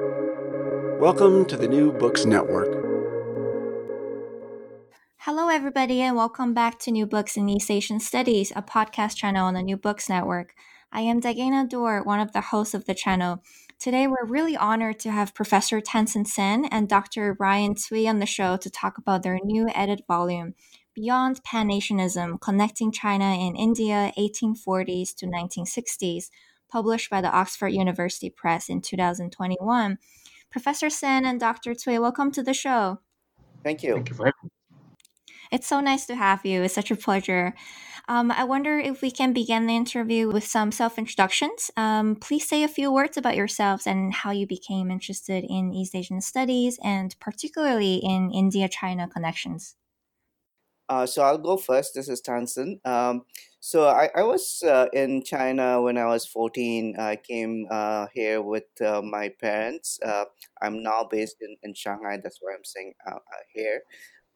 Welcome to the New Books Network. Hello, everybody, and welcome back to New Books in East Asian Studies, a podcast channel on the New Books Network. I am Dagena Dor, one of the hosts of the channel. Today, we're really honored to have Professor Tansen Sen and Dr. Brian Tsui on the show to talk about their new edited volume, Beyond Pan-Asianism, Connecting China and India 1840s to 1960s, published by the Oxford University Press in 2021. Professor Sen and Dr. Tsui, welcome to the show. Thank you. Thank you for having me. It's so nice to have you. It's such a pleasure. Um, I wonder if we can begin the interview with some self introductions. Um, please say a few words about yourselves and how you became interested in East Asian studies and particularly in India China connections. Uh, so I'll go first. This is Tansen. Um, so I, I was uh, in China when I was 14. I came uh, here with uh, my parents. Uh, I'm now based in, in Shanghai. That's why I'm saying uh, here.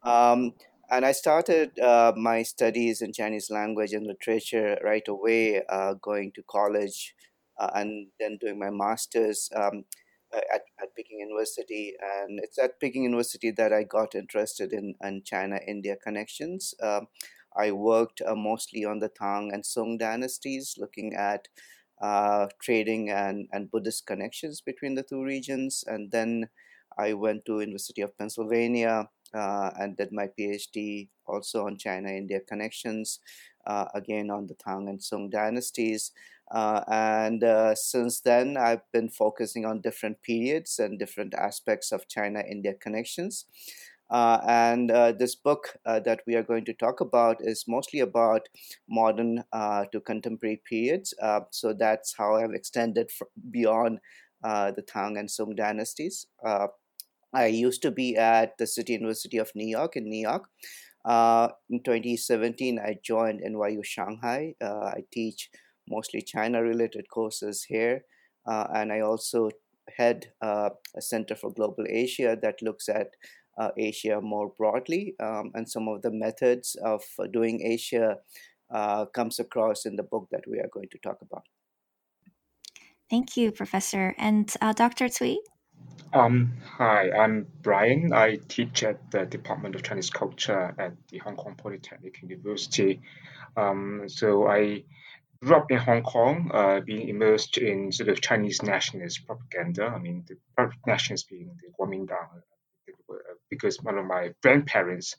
Um, and I started my studies in Chinese language and literature right away, going to college and then doing my master's. Um, at, at Peking University, and it's at Peking University that I got interested in, in China India connections. Um, I worked uh, mostly on the Tang and Song dynasties, looking at uh, trading and, and Buddhist connections between the two regions. And then I went to University of Pennsylvania uh, and did my PhD also on China India connections, uh, again on the Tang and Song dynasties. Uh, and uh, since then, I've been focusing on different periods and different aspects of China India connections. Uh, and uh, this book uh, that we are going to talk about is mostly about modern uh, to contemporary periods. so that's how I've extended beyond the Tang and Song dynasties. I used to be at the City University of New York in New York. in 2017, I joined NYU Shanghai. I teach mostly China related courses here. Uh, and I also head uh, a Center for Global Asia that looks at uh, Asia more broadly. Um, and some of the methods of doing Asia uh, comes across in the book that we are going to talk about. Thank you, Professor. And uh, Dr. Tsui? Um, hi, I'm Brian. I teach at the Department of Chinese Culture at the Hong Kong Polytechnic University. Um, so I grew up in Hong Kong, uh, being immersed in sort of Chinese nationalist propaganda. I mean, the nationalists being the Kuomintang, uh, because one of my grandparents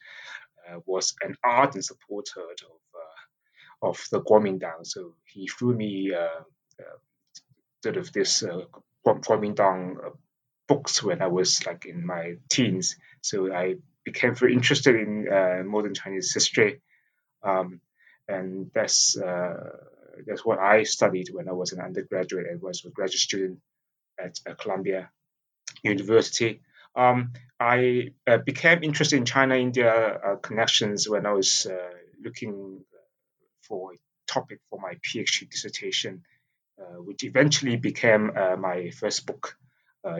uh, was an ardent supporter of uh, of the Kuomintang. So he threw me uh, uh, sort of this uh, Kuomintang books when I was like in my teens. So I became very interested in modern Chinese history. Um, and that's uh, that's what I studied when I was an undergraduate and was a graduate student at uh, Columbia University. Um, I uh, became interested in China-India uh, connections when I was uh, looking for a topic for my PhD dissertation, uh, which eventually became uh, my first book,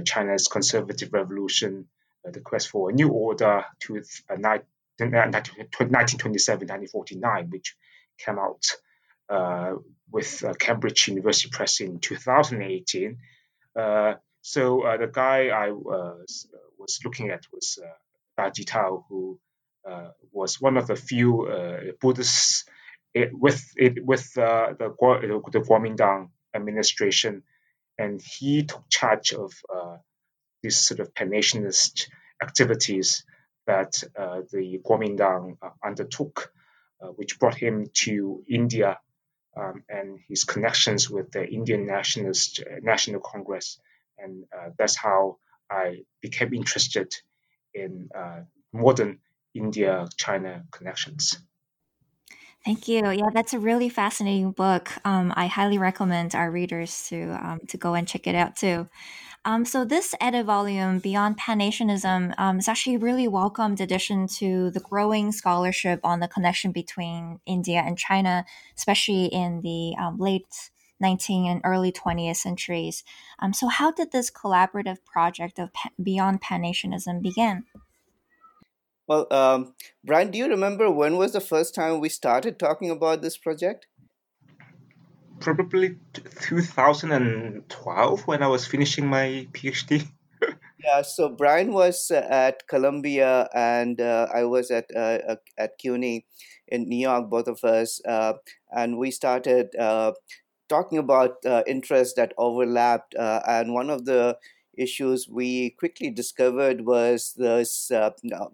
China's Conservative Revolution: The Quest for a New Order to 1927-1949, which came out with uh, Cambridge University Press in 2018. Uh, so uh, the guy I was, was looking at was uh, Dai Jitao, who was one of the few Buddhists it, with it with the the Kuomintang administration, and he took charge of these sort of pan-Asianist activities that uh, the Kuomintang uh, undertook, uh, which brought him to India um, and his connections with the Indian Nationalist National Congress, and uh, that's how I became interested in uh, modern India-China connections. Thank you. Yeah, that's a really fascinating book. Um, I highly recommend our readers to um, to go and check it out too. Um, so this edit volume, Beyond Pan-Asianism, um, is actually a really welcomed addition to the growing scholarship on the connection between India and China, especially in the um, late 19th and early 20th centuries. Um, so how did this collaborative project of pa- Beyond Pan-Asianism begin? Well, um, Brian, do you remember when was the first time we started talking about this project? Probably 2012 when I was finishing my PhD. yeah, so Brian was uh, at Columbia and uh, I was at uh, at CUNY in New York, both of us, uh, and we started uh, talking about uh, interests that overlapped. and one of the issues we quickly discovered was this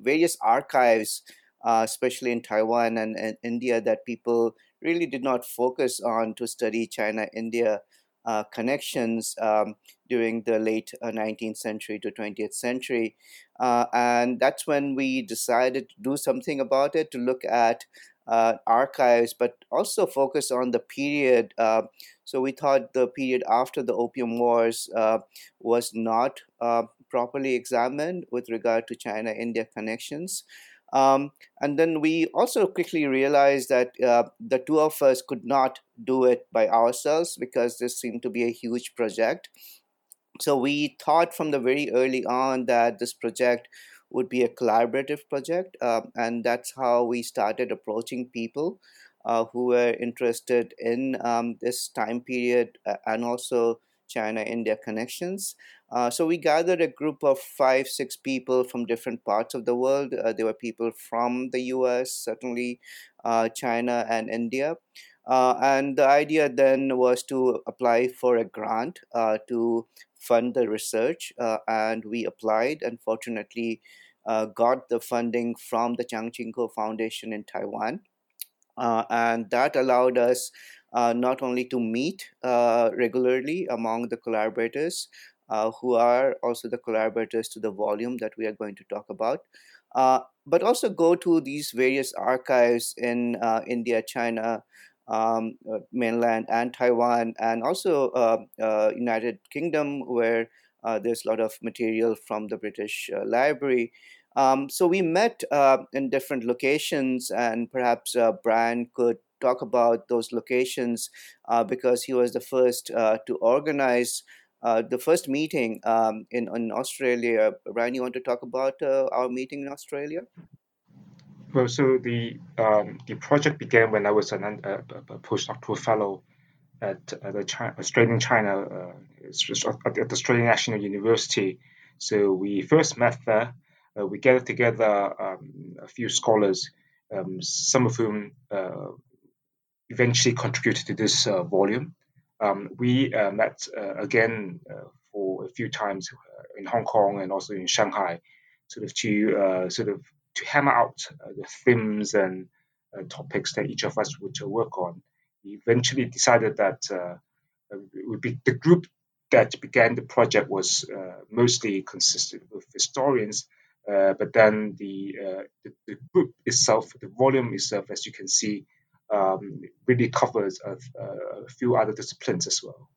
various archives, especially in Taiwan and, and India, that people really did not focus on to study China India uh, connections um, during the late uh, 19th century to 20th century. Uh, and that's when we decided to do something about it to look at uh, archives, but also focus on the period. Uh, so we thought the period after the Opium Wars uh, was not properly examined with regard to China India connections. Um, and then we also quickly realized that uh, the two of us could not do it by ourselves because this seemed to be a huge project. So we thought from the very early on that this project would be a collaborative project, uh, and that's how we started approaching people uh, who were interested in um, this time period and also China India connections. Uh, so we gathered a group of five, six people from different parts of the world. Uh, there were people from the US, certainly uh, China and India. Uh, and the idea then was to apply for a grant uh, to fund the research. And we applied and fortunately got the funding from the Chiang Ching-kuo Foundation in Taiwan. and that allowed us uh, not only to meet uh, regularly among the collaborators, uh, who are also the collaborators to the volume that we are going to talk about, but also go to these various archives in India, China, um, uh, mainland and Taiwan, and also uh, uh, United Kingdom, where there's a lot of material from the British Library. Um, so we met in different locations, and perhaps Brian could talk about those locations uh, because he was the first uh, to organize uh, the first meeting um, in, in Australia. Ryan, you want to talk about uh, our meeting in Australia? Well, so the um, the project began when I was an, a, a postdoctoral fellow at uh, the China, Australian China uh, at the Australian National University. So we first met there. we gathered together um, a few scholars, um, some of whom eventually contributed to this uh, volume. Um, we uh, met uh, again for a few times in Hong Kong and also in Shanghai, sort of to sort of to hammer out the themes and topics that each of us would work on. We eventually decided that be the group that began the project was uh, mostly consisted with historians, uh, but then the, uh, the, the group itself, the volume itself, as you can see, um, really covers a, a, few other disciplines as well.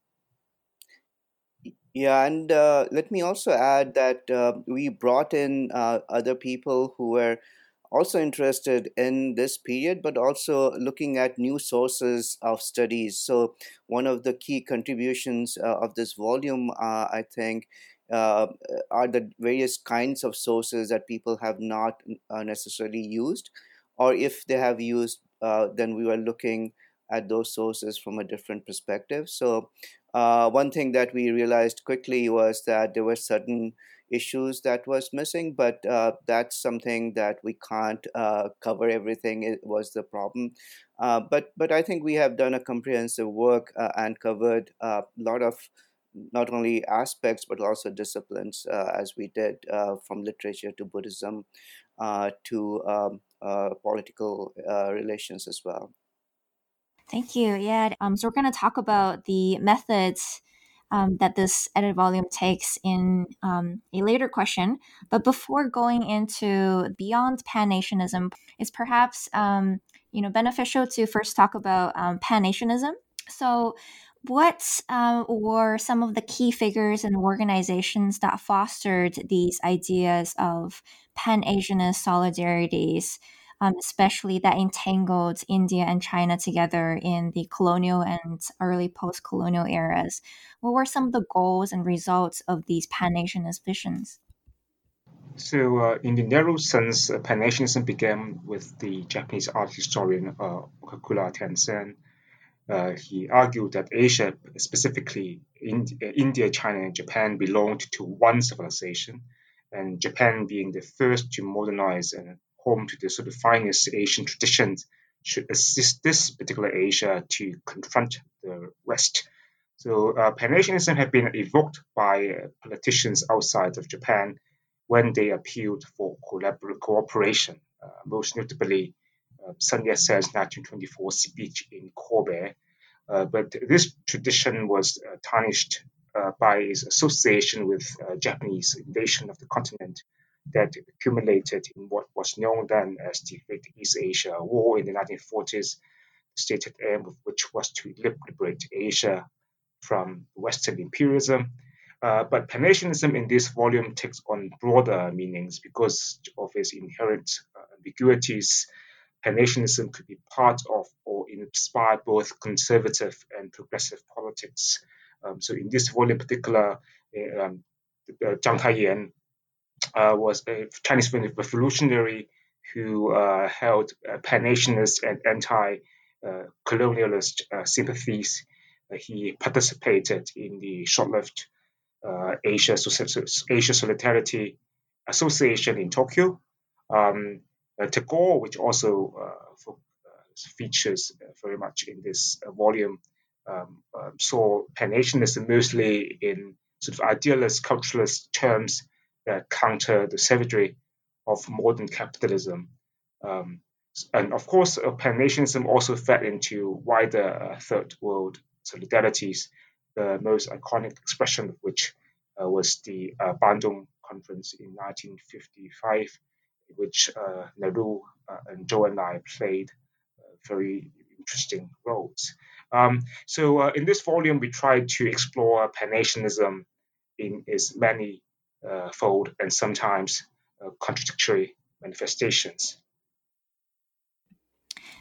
Yeah, and uh, let me also add that uh, we brought in uh, other people who were also interested in this period, but also looking at new sources of studies. So, one of the key contributions uh, of this volume, uh, I think, uh, are the various kinds of sources that people have not necessarily used, or if they have used uh, then we were looking at those sources from a different perspective. So, uh, one thing that we realized quickly was that there were certain issues that was missing, but uh, that's something that we can't uh, cover everything. It was the problem, uh, but but I think we have done a comprehensive work uh, and covered a lot of not only aspects but also disciplines as we did from literature to Buddhism to um, uh, political uh, relations as well. Thank you. Yeah. Um, so we're going to talk about the methods um, that this edit volume takes in um, a later question. But before going into beyond pan-Asianism, it's perhaps um, you know beneficial to first talk about um, pan-Asianism. So, what uh, were some of the key figures and organizations that fostered these ideas of pan Asianist solidarities, um, especially that entangled India and China together in the colonial and early post colonial eras? What were some of the goals and results of these pan Asianist visions? So, uh, in the narrow sense, uh, Pan-Asianism began with the Japanese art historian uh, Okakura Tenshin Uh, he argued that Asia, specifically India, China, and Japan, belonged to one civilization, and Japan, being the first to modernize and home to the sort of finest Asian traditions, should assist this particular Asia to confront the West. So uh, Pan-Asianism had been evoked by uh, politicians outside of Japan when they appealed for collabor- cooperation, uh, most notably uh, Sun Yat-sen's 1924 speech in Kobe. Uh, but this tradition was uh, tarnished by his association with uh, Japanese invasion of the continent that accumulated in what was known then as the Great East Asia War in the 1940s, the stated aim of which was to liberate Asia from Western imperialism. Uh, but Pan-Asianism in this volume takes on broader meanings because of its inherent uh, ambiguities. Pan-Asianism could be part of or inspire both conservative and progressive politics. Um, so in this volume in particular, uh, um, uh, Zhang Taiyan uh, was a Chinese revolutionary who uh, held pan-nationalist and anti-colonialist sympathies he participated in the short-lived Asia, Asia Solidarity Association in Tokyo. Um, uh, Tagore, which also uh, for, uh, features very much in this volume, um, um, saw Pan-Asianism mostly in sort of idealist, culturalist terms that counter the savagery of modern capitalism. Um, and of course, uh, Pan-Asianism also fed into wider uh, third world solidarities, the most iconic expression of which uh, was the uh, Bandung Conference in 1955, in which uh, Nehru uh, and Zhou Enlai played uh, very interesting roles. Um, so uh, in this volume, we tried to explore Pan-Asianism in its many fold and sometimes contradictory manifestations.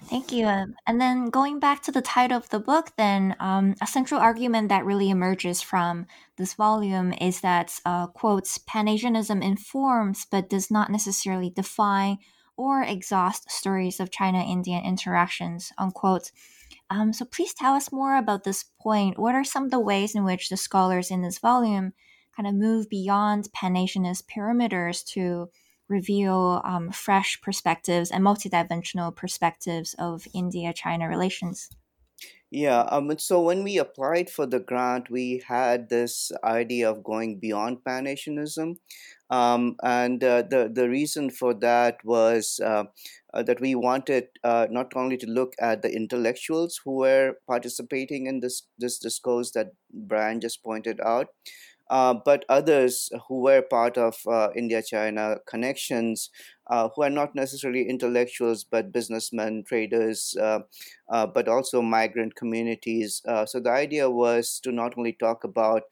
Thank you. And then going back to the title of the book, then um, a central argument that really emerges from this volume is that, uh, quotes, Pan-Asianism informs but does not necessarily define or exhaust stories of China-Indian interactions, unquote. Um, so please tell us more about this point. What are some of the ways in which the scholars in this volume kind of move beyond Pan-Asianist perimeters to reveal um, fresh perspectives and multidimensional perspectives of India China relations. Yeah, um, so when we applied for the grant, we had this idea of going beyond Pan Asianism. Um, and uh, the, the reason for that was uh, uh, that we wanted uh, not only to look at the intellectuals who were participating in this, this discourse that Brian just pointed out, uh, but others who were part of uh, India China connections, uh, who are not necessarily intellectuals but businessmen, traders, uh, uh, but also migrant communities. so the idea was to not only talk about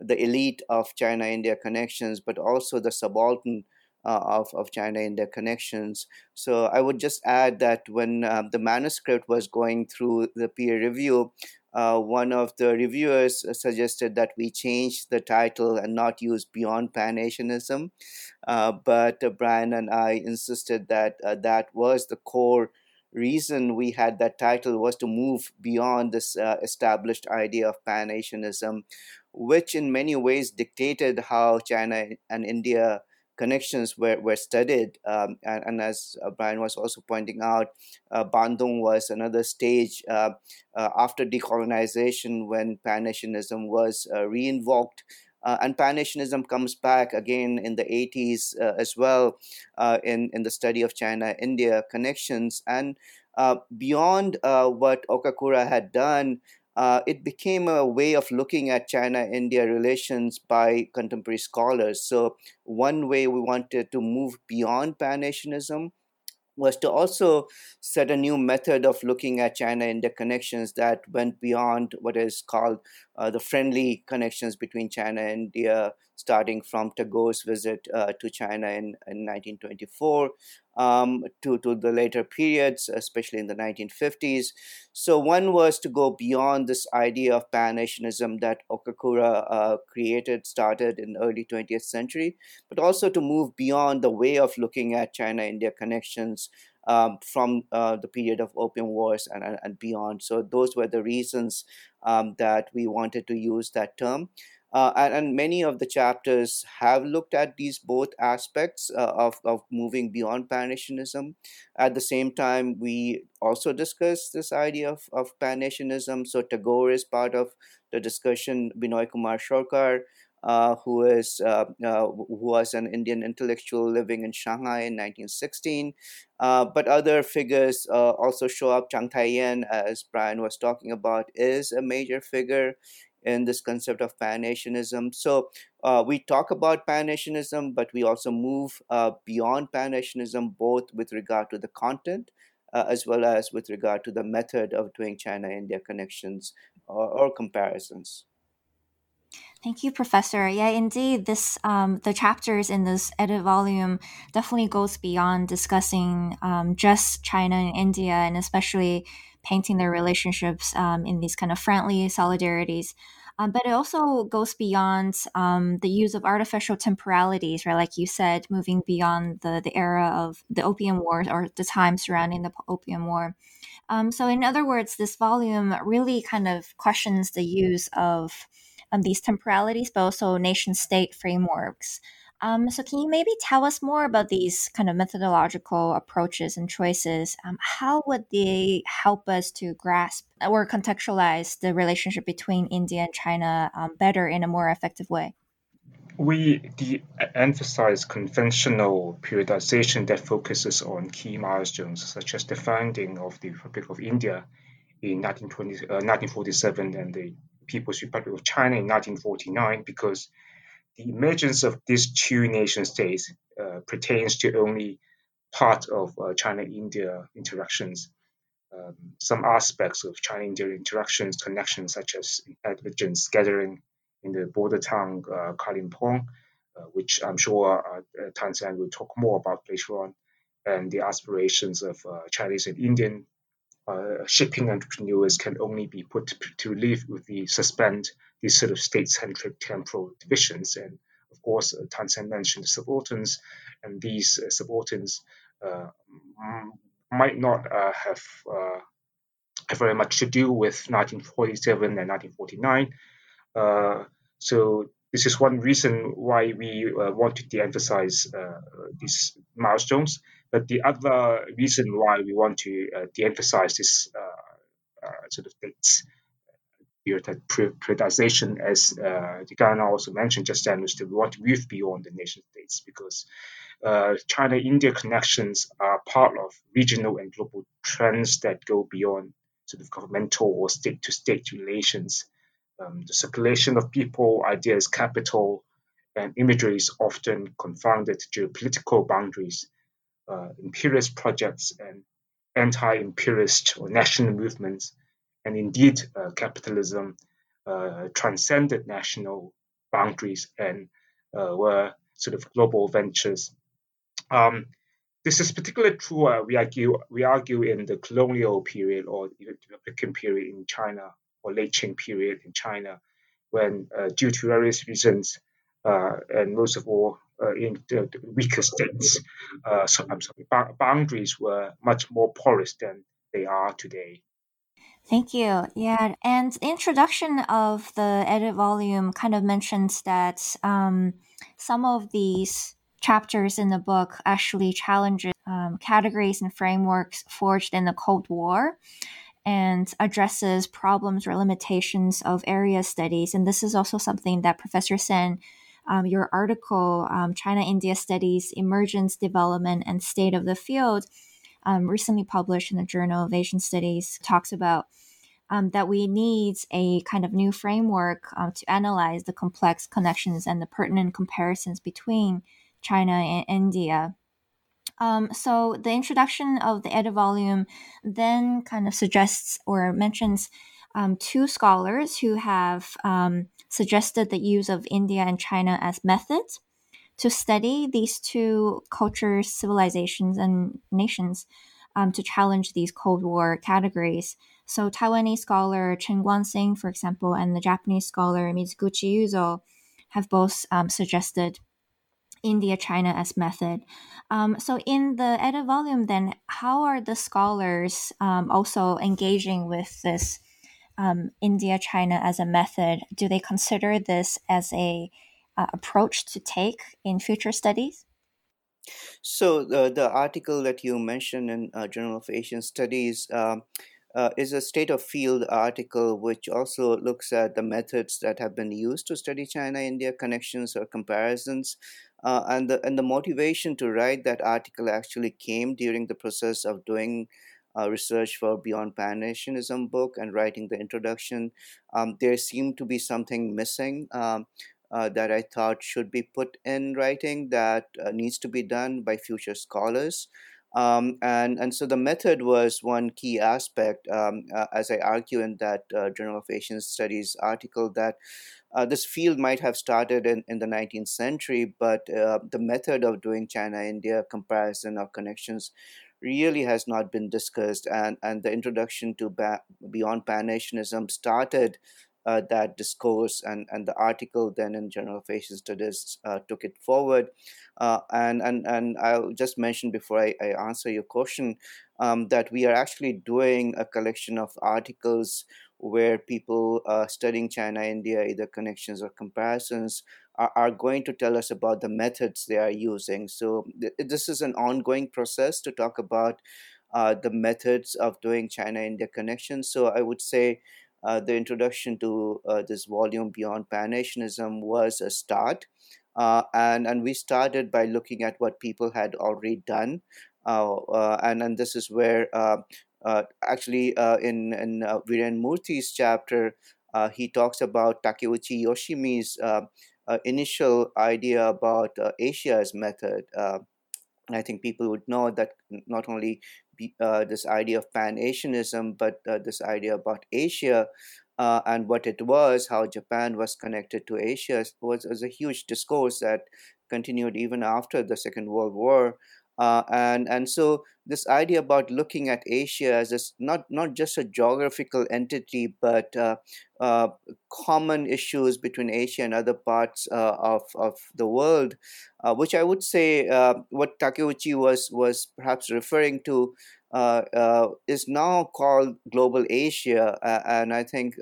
the elite of China India connections, but also the subaltern. of, of China India connections. So I would just add that when the manuscript was going through the peer review, uh, one of the reviewers suggested that we change the title and not use Beyond Pan Asianism. Uh, but uh, Brian and I insisted that uh, that was the core reason we had that title was to move beyond this uh, established idea of Pan Asianism, which in many ways dictated how China and India connections were, were studied. Um, and, and, as uh, Brian was also pointing out, uh, Bandung was another stage uh, uh after decolonization when Pan Asianism was uh, reinvoked. Uh, and Pan Asianism comes back again in the 80s as well in, in the study of China India connections. And beyond what Okakura had done, uh, it became a way of looking at China India relations by contemporary scholars. So, one way we wanted to move beyond Pan Asianism was to also set a new method of looking at China India connections that went beyond what is called uh, the friendly connections between China and India, starting from Tagore's visit uh, to China in, in 1924 um, to, to the later periods, especially in the 1950s. So, one was to go beyond this idea of Pan Asianism that Okakura uh, created, started in the early 20th century, but also to move beyond the way of looking at China India connections um, from uh, the period of Opium Wars and, and, and, beyond. So those were the reasons um, that we wanted to use that term. Uh, and, and, many of the chapters have looked at these both aspects uh, of, of moving beyond Pan-Asianism. At the same time, we also discuss this idea of, of Pan-Asianism. So Tagore is part of the discussion, Binoy Kumar Sarkar, uh, who is uh, uh, who was an Indian intellectual living in Shanghai in 1916. Uh, but other figures uh, also show up. Zhang Taiyan, as Brian was talking about, is a major figure in this concept of Pan-Asianism. So uh, we talk about Pan-Asianism, but we also move uh, beyond Pan-Asianism, both with regard to the content uh, as well as with regard to the method of doing China-India connections or, or comparisons. Thank you, Professor. Yeah, indeed, this um, the chapters in this edit volume definitely goes beyond discussing um, just China and India, and especially painting their relationships um, in these kind of friendly solidarities. Um, but it also goes beyond um, the use of artificial temporalities, right? Like you said, moving beyond the, the era of the Opium War or the time surrounding the Opium War. Um, so, in other words, this volume really kind of questions the use of um, these temporalities, but also nation state frameworks. Um, so, can you maybe tell us more about these kind of methodological approaches and choices? Um, how would they help us to grasp or contextualize the relationship between India and China um, better in a more effective way? We de- emphasize conventional periodization that focuses on key milestones, such as the founding of the Republic of India in 1920, uh, 1947 and the People's Republic of China in 1949, because the emergence of these two nation states uh, pertains to only part of uh, China-India interactions. Um, some aspects of China-India interactions, connections such as intelligence gathering in the border town uh, Kalimpong, uh, which I'm sure uh, Tan Sen will talk more about later on, and the aspirations of uh, Chinese and Indian uh, shipping entrepreneurs can only be put to live with the suspend these sort of state-centric temporal divisions. And of course, uh, Tan Sen mentioned subalterns, and these uh, subalterns uh, might not uh, have, uh, have very much to do with 1947 and 1949. Uh, so this is one reason why we want to de-emphasize these milestones. But the other reason why we want to de-emphasize this sort of dates periodization, as uh, Ghana also mentioned just then, is that we want to move beyond the nation states because uh, China-India connections are part of regional and global trends that go beyond sort of governmental or state-to-state relations. Um, the circulation of people, ideas, capital, and imagery is often confounded geopolitical boundaries. Uh, imperialist projects and anti-imperialist or national movements and indeed, uh, capitalism uh, transcended national boundaries and uh, were sort of global ventures. Um, this is particularly true, uh, we, argue, we argue, in the colonial period or the Republican period in China or late Qing period in China, when, uh, due to various reasons, and most of all in the, the weaker states, so, I'm sorry, boundaries were much more porous than they are today. Thank you. Yeah, and the introduction of the edit volume kind of mentions that um, some of these chapters in the book actually challenges um, categories and frameworks forged in the Cold War and addresses problems or limitations of area studies. And this is also something that Professor Sen, um, your article, um, China India Studies Emergence, Development, and State of the Field, um, recently published in the Journal of Asian Studies, talks about um, that we need a kind of new framework um, to analyze the complex connections and the pertinent comparisons between China and India. Um, so the introduction of the edit volume then kind of suggests or mentions um, two scholars who have um, suggested the use of India and China as methods to study these two cultures, civilizations, and nations um, to challenge these Cold War categories. So, Taiwanese scholar Chen Kuan-Hsing, for example, and the Japanese scholar Mizoguchi Yuzo have both um, suggested India China as method. Um, so, in the edit volume, then, how are the scholars um, also engaging with this um, India China as a method? Do they consider this as a uh, approach to take in future studies? So the the article that you mentioned in uh, Journal of Asian Studies um, uh, is a state of field article which also looks at the methods that have been used to study China-India connections or comparisons. Uh, and the and the motivation to write that article actually came during the process of doing uh, research for Beyond Pan Asianism book and writing the introduction. Um, there seemed to be something missing. Um, uh, that I thought should be put in writing that uh, needs to be done by future scholars. Um, and, and so the method was one key aspect, um, uh, as I argue in that uh, Journal of Asian Studies article, that uh, this field might have started in, in the 19th century, but uh, the method of doing China India comparison or connections really has not been discussed. And, and the introduction to ba- Beyond Pan Asianism started uh, that discourse and, and the article then in Journal of Asian Studies uh, took it forward. Uh, and, and, and I'll just mention before I, I answer your question um, that we are actually doing a collection of articles where people uh, studying China, India, either connections or comparisons, are, are going to tell us about the methods they are using. So th- this is an ongoing process to talk about uh, the methods of doing China India connections. So I would say uh, the introduction to uh, this volume beyond Pan-Asianism was a start. Uh, and, and we started by looking at what people had already done. Uh, uh, and, and this is where uh, actually in, in uh, Viren Murthy's chapter, he talks about Takeuchi Yoshimi's initial idea about Asia's method. I think people would know that not only uh, this idea of Pan Asianism, but uh, this idea about Asia uh, and what it was, how Japan was connected to Asia, was, was a huge discourse that continued even after the Second World War. Uh, and and so this idea about looking at Asia as a, not not just a geographical entity, but uh, uh, common issues between Asia and other parts uh, of of the world, uh, which I would say uh, what Takeuchi was was perhaps referring to is now called Global Asia, and I think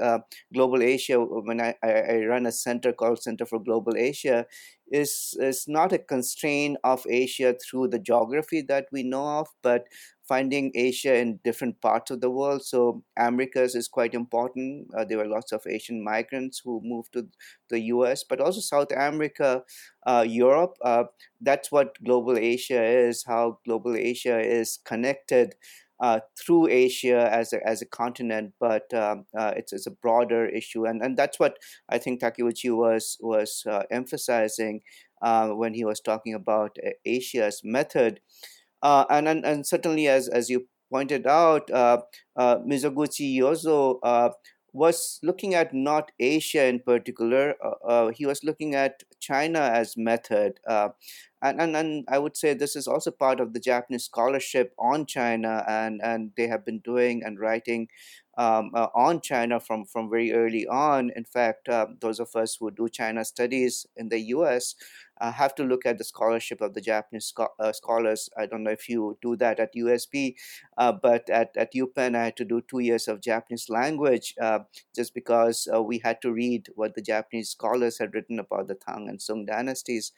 Global Asia. When I, I, run a center called Center for Global Asia, is is not a constraint of Asia through the geography that we know of, but finding Asia in different parts of the world. So Americas is quite important. Uh, there were lots of Asian migrants who moved to the U.S., but also South America, uh, Europe. Uh, that's what global Asia is. How global Asia is connected. Uh, through Asia as a, as a continent, but um, uh, it's, it's a broader issue, and, and that's what I think Takeuchi was was uh, emphasizing when he was talking about Asia's method. Uh, and, and and certainly as as you pointed out, uh, uh, Mizoguchi Yuzo uh, was looking at not Asia in particular. Uh, uh, he was looking at China as method, and, and and I would say this is also part of the Japanese scholarship on China, and and they have been doing and writing um, uh, on China from, from very early on. In fact, uh, those of us who do China studies in the US uh, have to look at the scholarship of the Japanese scho- uh, scholars. I don't know if you do that at USP, uh, but at, at UPenn, I had to do two years of Japanese language uh, just because we had to read what the Japanese scholars had written about the Tang and Sung dynasties.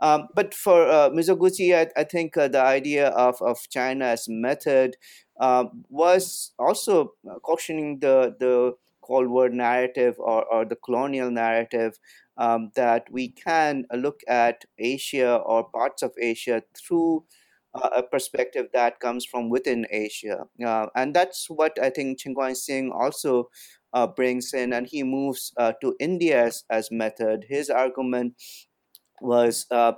Um, but for Mizoguchi, I, I think the idea of, of China as method uh, was also cautioning the the Cold War narrative or, or the colonial narrative um, that we can look at Asia or parts of Asia through uh, a perspective that comes from within Asia. Uh, and that's what I think Chen Kuan-Hsing also uh, brings in, and he moves uh, to India as, as method. His argument was uh,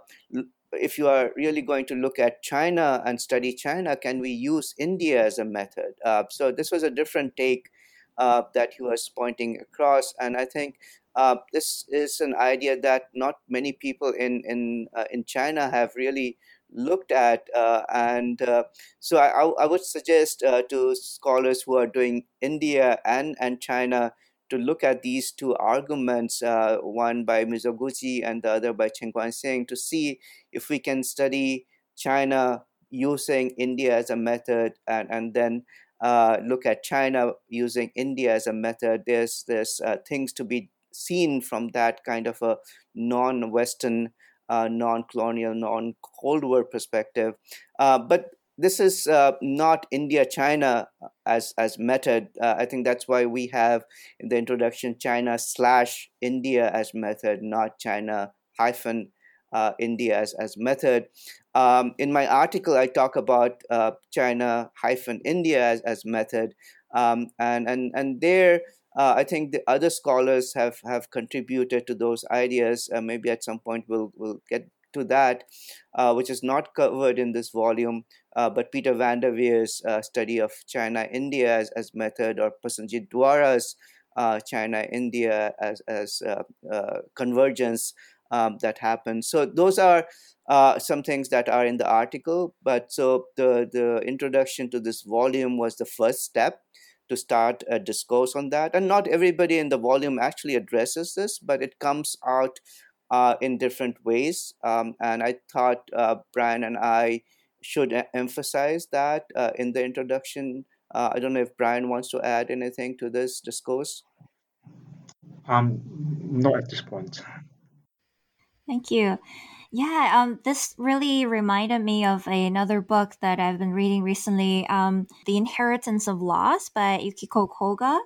if you are really going to look at China and study China, can we use India as a method? Uh, so this was a different take uh, that he was pointing across, and I think uh, this is an idea that not many people in in uh, in China have really looked at, uh, and uh, so I, I would suggest to scholars who are doing India and and China to look at these two arguments, uh, one by Mizoguchi and the other by Chen Guanxing, to see if we can study China using India as a method and, and then uh, look at China using India as a method. There's, there's uh, things to be seen from that kind of a non Western, uh, non colonial, non Cold War perspective. Uh, but this is uh, not India China as as method. I think that's why we have in the introduction China slash India as method, not China hyphen uh, India as as method. Um, in my article, I talk about uh, China hyphen India as, as method, um, and and and there. Uh, I think the other scholars have, have contributed to those ideas. Uh, maybe at some point we'll we'll get to that, uh, which is not covered in this volume. Uh, but Peter van der Veer's uh, study of China India as, as method, or Prasenjit Duara's uh, China India as, as uh, uh, convergence um, that happens. So, those are some things that are in the article. But so the, the introduction to this volume was the first step to start a discourse on that. And not everybody in the volume actually addresses this, but it comes out uh, in different ways. Um, and I thought uh, Brian and I should emphasize that uh, in the introduction. Uh, I don't know if Brian wants to add anything to this discourse. Um, not at this point. Thank you. Yeah, um, this really reminded me of a, another book that I've been reading recently, um, The Inheritance of Loss by Yukiko Koga.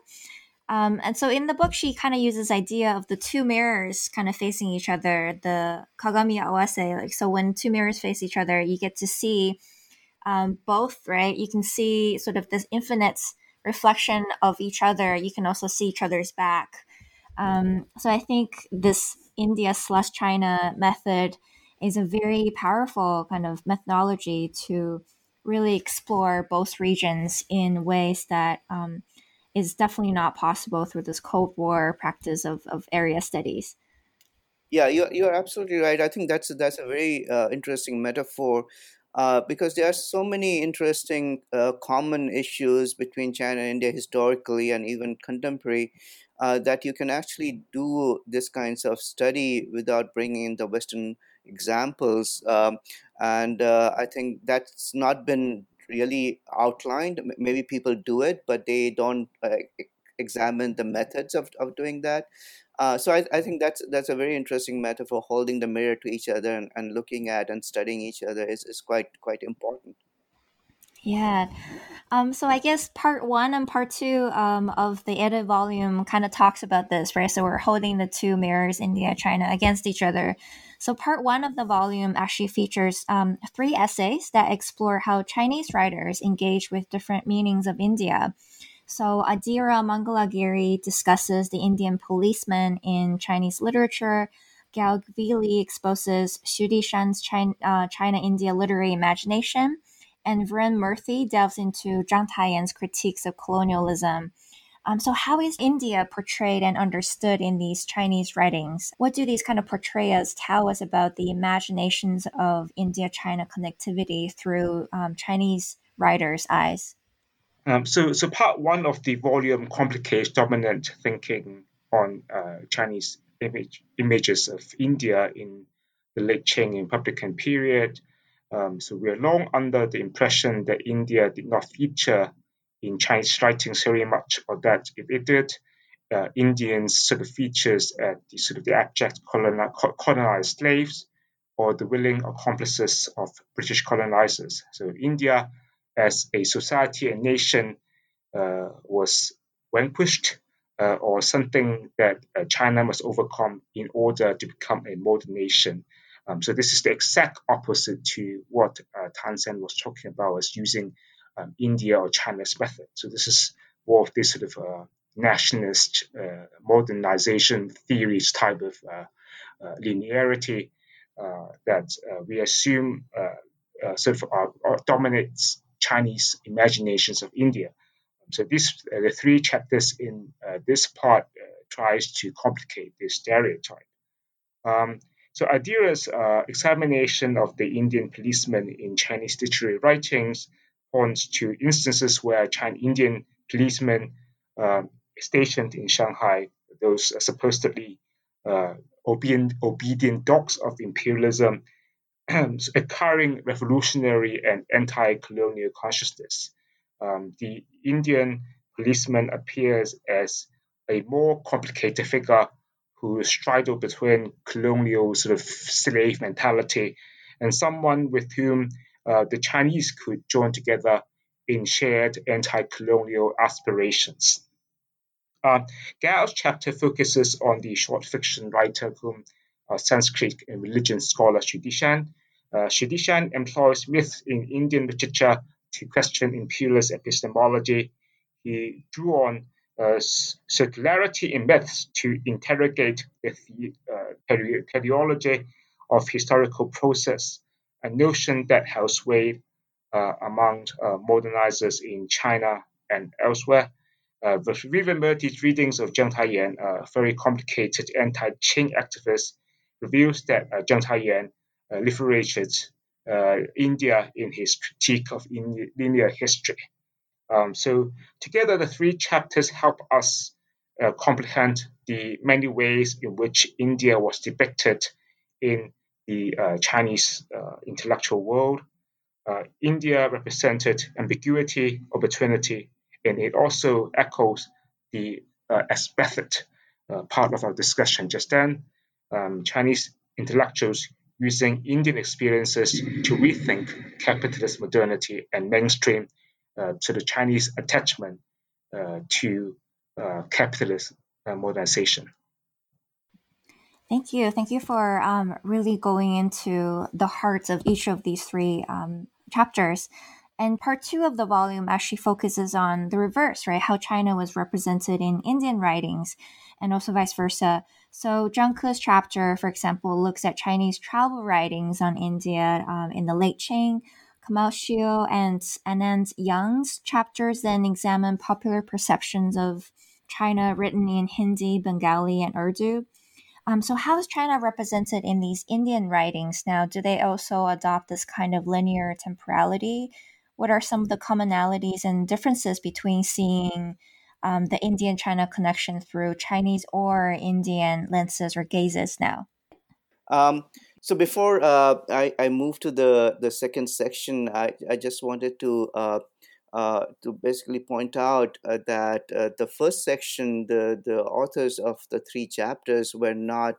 Um, and so in the book, she kind of uses idea of the two mirrors kind of facing each other, the kagami awase. Like so, when two mirrors face each other, you get to see um, both, right? You can see sort of this infinite reflection of each other. You can also see each other's back. Um, so I think this India slash China method is a very powerful kind of methodology to really explore both regions in ways that um, is definitely not possible through this Cold War practice of, of area studies. Yeah, you're, you're absolutely right. I think that's that's a very uh, interesting metaphor uh, because there are so many interesting uh, common issues between China and India historically and even contemporary uh, that you can actually do this kinds of study without bringing in the Western examples. Um, and uh, I think that's not been really outlined. Maybe people do it, but they don't uh, examine the methods of, of doing that. Uh, so I, I think that's that's a very interesting metaphor. Holding the mirror to each other and, and looking at and studying each other is, is quite quite important. Yeah. Um, so I guess part one and part two um, of the edit volume kind of talks about this, right? So we're holding the two mirrors, India, China, against each other. So, part one of the volume actually features um, three essays that explore how Chinese writers engage with different meanings of India. So, Adhira Mangalagiri discusses the Indian policeman in Chinese literature. Gal Gvili exposes Xu Dishan's China, uh, China India literary imagination. And Viren Murthy delves into Zhang Taiyan's critiques of colonialism. Um, so, how is India portrayed and understood in these Chinese writings? What do these kind of portrayals tell us about the imaginations of India China connectivity through um, Chinese writers' eyes? Um, so, so part one of the volume complicates dominant thinking on uh, Chinese image, images of India in the late Qing Republican period. Um, so we are long under the impression that India did not feature in Chinese writings very much, or that if it did, uh, Indians sort of features as the sort of the abject colonized slaves or the willing accomplices of British colonizers. So India, as a society and nation, uh, was vanquished uh, or something that uh, China must overcome in order to become a modern nation. Um, so this is the exact opposite to what uh, Tan Sen was talking about as using um, India or China's method. So this is more of this sort of uh, nationalist uh, modernization theories type of uh, uh linearity uh, that we assume sort of dominates Chinese imaginations of India. So these the three chapters in this part tries to complicate this stereotype. Um, so Adhira's examination of the Indian policeman in Chinese literary writings points to instances where Chinese Indian policemen uh, stationed in Shanghai, those supposedly uh, obedient, obedient dogs of imperialism, carrying revolutionary and anti-colonial consciousness. Um, the Indian policeman appears as a more complicated figure who straddled between colonial sort of slave mentality and someone with whom uh, the Chinese could join together in shared anti-colonial aspirations. Uh, Gal's chapter focuses on the short fiction writer whom uh, Sanskrit and religion scholar Xu Dishan. Uh, Xu Dishan employs myths in Indian literature to question imperialist epistemology. He drew on uh, circularity in myths to interrogate the uh, teleology of historical process, a notion that held sway uh, among uh, modernizers in China and elsewhere. Uh, the Viren Murthy's readings of Zhang Taiyan, a very complicated anti-Qing activist, reveals that uh, Zhang Taiyan uh, liberated uh, India in his critique of linear history. Um, so together, the three chapters help us uh, comprehend the many ways in which India was depicted in the uh, Chinese uh, intellectual world. Uh, India represented ambiguity, opportunity, and it also echoes the uh, uh, part of our discussion just then. Um, Chinese intellectuals using Indian experiences to rethink capitalist modernity and mainstream to the Chinese attachment uh, to uh, capitalist modernization. Thank you. Thank you for um, really going into the hearts of each of these three um, chapters. And part two of the volume actually focuses on the reverse, right? How China was represented in Indian writings and also vice versa. So Zhang Ke's chapter, for example, looks at Chinese travel writings on India um, in the late Qing, Xiu and Anand Yang's chapters then examine popular perceptions of China written in Hindi, Bengali, and Urdu. Um, so, how is China represented in these Indian writings now? Do they also adopt this kind of linear temporality? What are some of the commonalities and differences between seeing um, the Indian China connection through Chinese or Indian lenses or gazes now? Um, so before uh, I, I move to the, the second section, I, I just wanted to uh, uh, to basically point out uh, that uh, the first section, the, the authors of the three chapters were not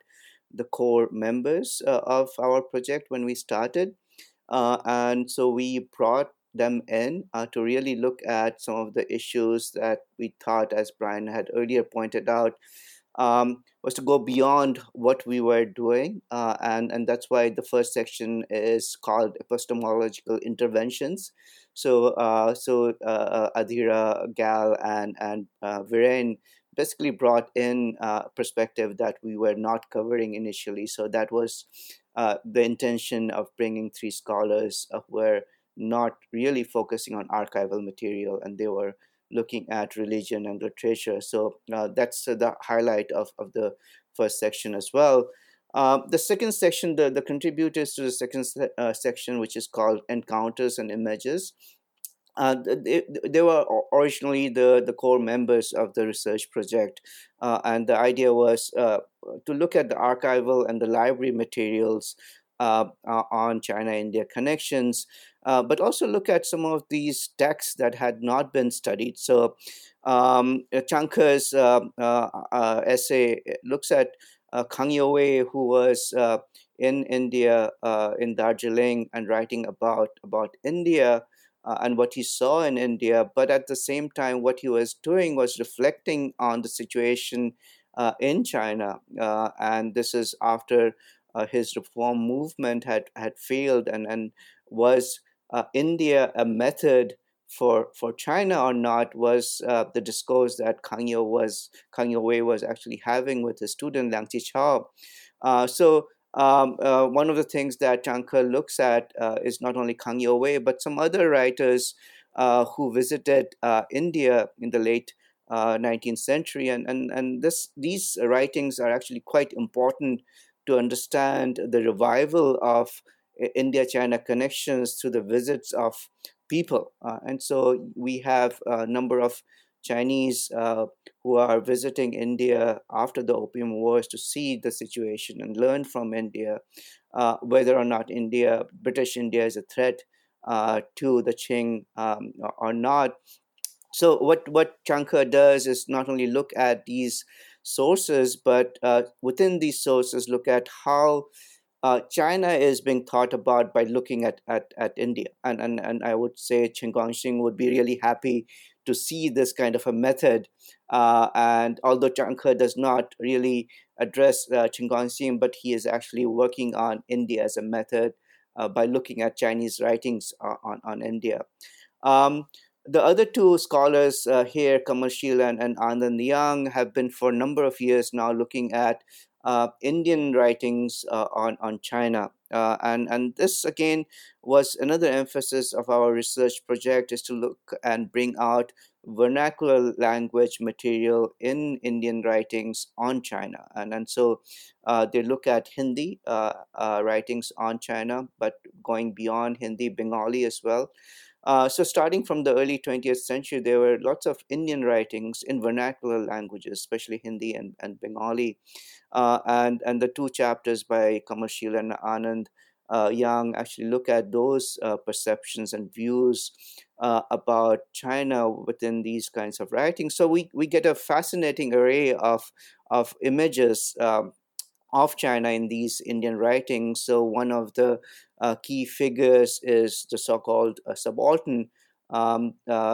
the core members uh, of our project when we started. and so we brought them in to really look at some of the issues that we thought, as Brian had earlier pointed out, um, was to go beyond what we were doing, uh, and and that's why the first section is called epistemological interventions. So uh, so uh, uh Adhira, Gal, and and uh, Viren basically brought in a uh, perspective that we were not covering initially. So that was uh, the intention of bringing three scholars who were not really focusing on archival material, and they were looking at religion and literature. So uh, that's uh, the highlight of, of the first section as well. Uh, the second section, the, the contributors to the second uh, section, which is called Encounters and Images, uh, they, they were originally the, the core members of the research project. Uh, and the idea was to look at the archival and the library materials on China India connections, uh, but also look at some of these texts that had not been studied. So, um, Zhang Ke's essay looks at Kang Youwei, who was in India, in Darjeeling, and writing about, about India. Uh, and what he saw in India, but at the same time, what he was doing was reflecting on the situation uh, in China. Uh, and this is after uh, his reform movement had had failed and and was uh, India a method for for China or not was uh, the discourse that Kang was Kang Youwei was actually having with his student Liang Qichao. Uh, so um, uh, one of the things that Zhang Ke looks at uh, is not only Kang Youwei but some other writers who visited India in the late 19th century and and and this these writings are actually quite important to understand the revival of India China connections through the visits of people. Uh, and so we have a number of Chinese uh, who are visiting India after the Opium Wars to see the situation and learn from India uh, whether or not India, British India, is a threat uh, to the Qing um, or not. So what what Zhang does is not only look at these sources, but uh, within these sources, look at how uh, China is being thought about by looking at, at, at India. And, and, and I would say Chen Kuan-Hsing would be really happy to see this kind of a method. Uh, and although Zhang Ke does not really address uh, Chen Kuan-Hsing, but he is actually working on India as a method uh, by looking at Chinese writings on, on, on India. Um, the other two scholars uh, here, Kamal Sheel and, and Anand Yang, have been for a number of years now looking at uh, Indian writings uh, on, on China. Uh, and, and this again was another emphasis of our research project is to look and bring out vernacular language material in Indian writings on China. And, and so uh, they look at Hindi uh, uh, writings on China, but going beyond Hindi, Bengali as well. Uh, so, starting from the early 20th century, there were lots of Indian writings in vernacular languages, especially Hindi and, and Bengali. Uh, and, and the two chapters by Kamal and Anand uh, Yang actually look at those uh, perceptions and views uh, about China within these kinds of writings. So, we, we get a fascinating array of, of images. Um, of China in these Indian writings. So, one of the uh, key figures is the so called uh, subaltern um,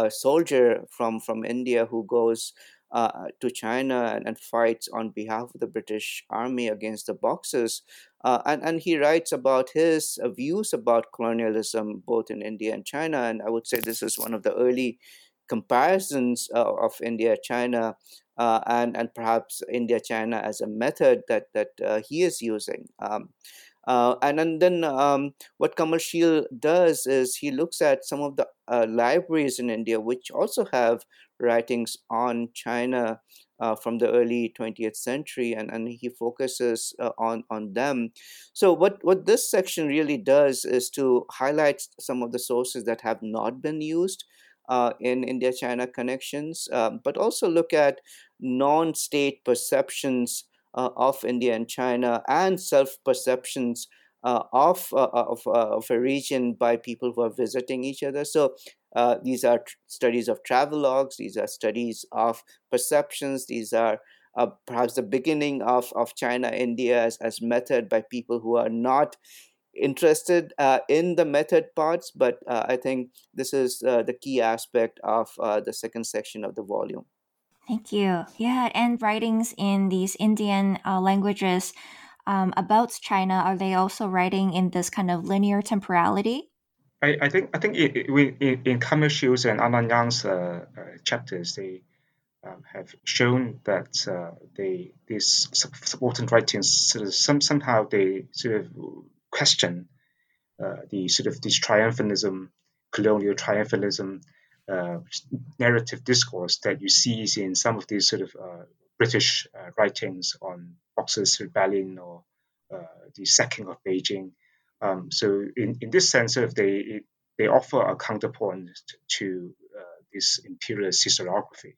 soldier from, from India who goes uh, to China and, and, fights on behalf of the British Army against the Boxers. Uh, and, and he writes about his uh, views about colonialism both in India and China. And I would say this is one of the early comparisons of India China uh, and and perhaps India China as a method that that uh, he is using. Um, uh, and, and then um, what Kamal Sheel does is he looks at some of the uh, libraries in India which also have writings on China uh, from the early 20th century and, and he focuses uh, on, on them. So what, what this section really does is to highlight some of the sources that have not been used uh, in India China connections, uh, but also look at non state perceptions uh, of India and China and self perceptions. Uh, of uh, of, uh, of a region by people who are visiting each other. So these are tr- studies of travelogues. These are studies of perceptions. These are uh, perhaps the beginning of, of China India as, as method by people who are not interested uh, in the method parts, but uh, I think this is uh, the key aspect of uh, the second section of the volume. Thank you. Yeah, and writings in these Indian uh, languages um, about China are they also writing in this kind of linear temporality? I, I think I think it, it, in in Kamal Sheel's and Anand Yang's uh, chapters they um, have shown that they these subaltern writings sort of some, somehow they sort of question uh, the sort of this triumphalism, colonial triumphalism uh, narrative discourse that you see in some of these sort of uh, British uh, writings on Boxer's rebellion or uh, the sacking of Beijing. Um, so in, in this sense, of they they offer a counterpoint to uh, this imperialist historiography.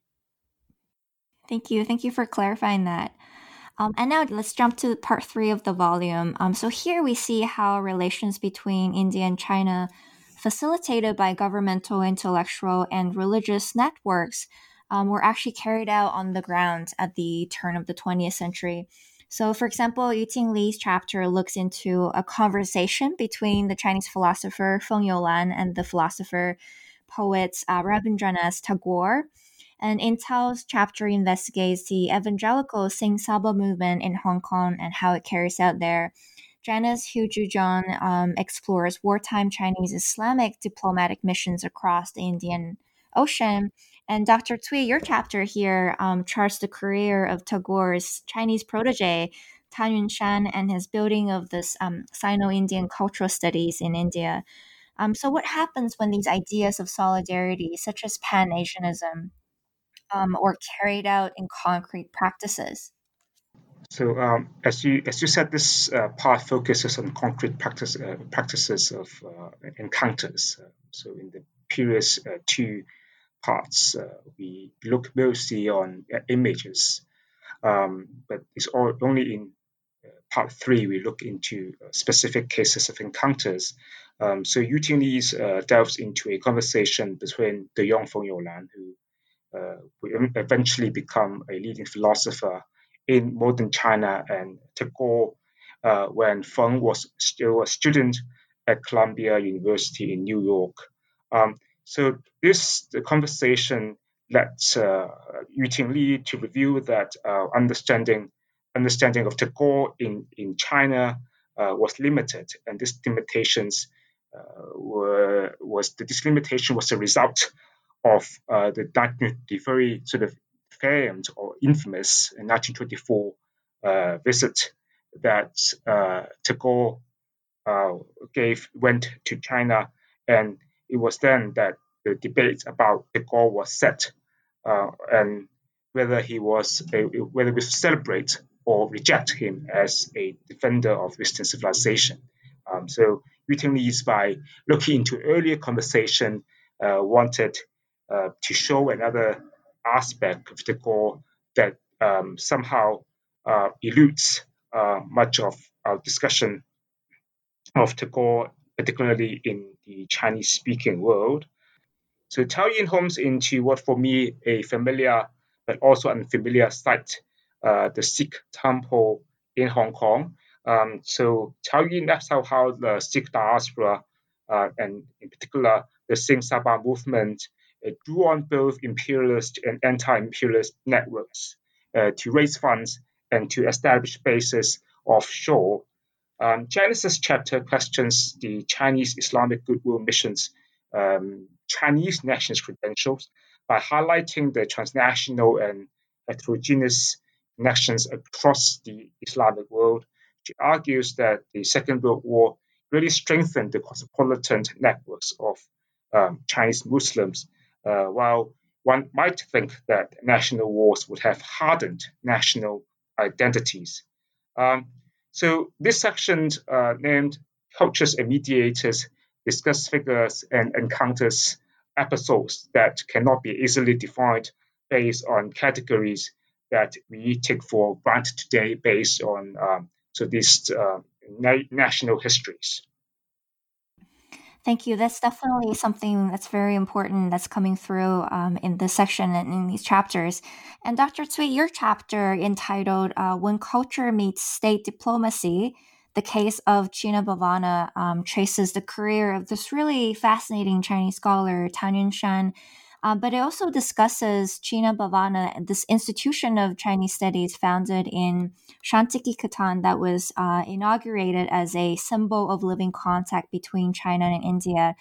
Thank you. Thank you for clarifying that. Um, and now let's jump to part three of the volume. Um, so here we see how relations between India and China, facilitated by governmental, intellectual, and religious networks, um, were actually carried out on the ground at the turn of the 20th century. So, for example, Yuting Li's chapter looks into a conversation between the Chinese philosopher Feng Youlan and the philosopher poet uh, Rabindranath Tagore and Intel's chapter investigates the evangelical Singh Sabha movement in Hong Kong and how it carries out there. Janice Hu Zhujian um, explores wartime Chinese Islamic diplomatic missions across the Indian Ocean. And Dr. Tsui, your chapter here um, charts the career of Tagore's Chinese protege, Tan Yun Shan, and his building of this um, Sino Indian cultural studies in India. Um, so, what happens when these ideas of solidarity, such as Pan Asianism, um, or carried out in concrete practices? So, um, as you as you said, this uh, part focuses on concrete practice uh, practices of uh, encounters. Uh, so, in the previous uh, two parts, uh, we look mostly on uh, images, um, but it's all, only in uh, part three we look into specific cases of encounters. Um, so Yu delves into a conversation between De Jong Feng Youlan, who uh, eventually become a leading philosopher in modern China, and Tagore, uh, when Feng was still a student at Columbia University in New York. Um, so this conversation led uh, Yu Tingli to review that uh, understanding understanding of Tagore in in China uh, was limited, and these limitations uh, were was the this limitation was a result of uh, the, the very sort of famed or infamous 1924 uh, visit that Tagore gave went to China and it was then that the debate about the Tagore was set, uh, and whether he was a, whether we celebrate or reject him as a defender of Western civilization. Um, so Yu by looking into earlier conversation, uh, wanted uh, to show another aspect of the Tagore that um, somehow uh, eludes uh, much of our discussion of Tagore particularly in the Chinese speaking world. So Taoyin homes into what for me a familiar but also unfamiliar site, uh, the Sikh temple in Hong Kong. Um, so Taoyin, that's how, how the Sikh diaspora uh, and in particular the Singh Sabha movement uh, drew on both imperialist and anti-imperialist networks uh, to raise funds and to establish bases offshore um, Genesis chapter questions the Chinese Islamic Goodwill Mission's um, Chinese nationalist credentials by highlighting the transnational and heterogeneous connections across the Islamic world. She argues that the Second World War really strengthened the cosmopolitan networks of um, Chinese Muslims, uh, while one might think that national wars would have hardened national identities. Um, so this section uh, named Cultures and Mediators discuss figures and encounters episodes that cannot be easily defined based on categories that we take for granted today based on um, so these uh, na- national histories. Thank you. That's definitely something that's very important that's coming through um, in this section and in these chapters. And Dr. Tsui, your chapter entitled uh, When Culture Meets State Diplomacy, the case of Cina Bhavana um, traces the career of this really fascinating Chinese scholar, Tan Yunshan, uh, but it also discusses Cina Bhavana, this institution of Chinese studies founded in Santiniketan that was uh, inaugurated as a symbol of living contact between China and India.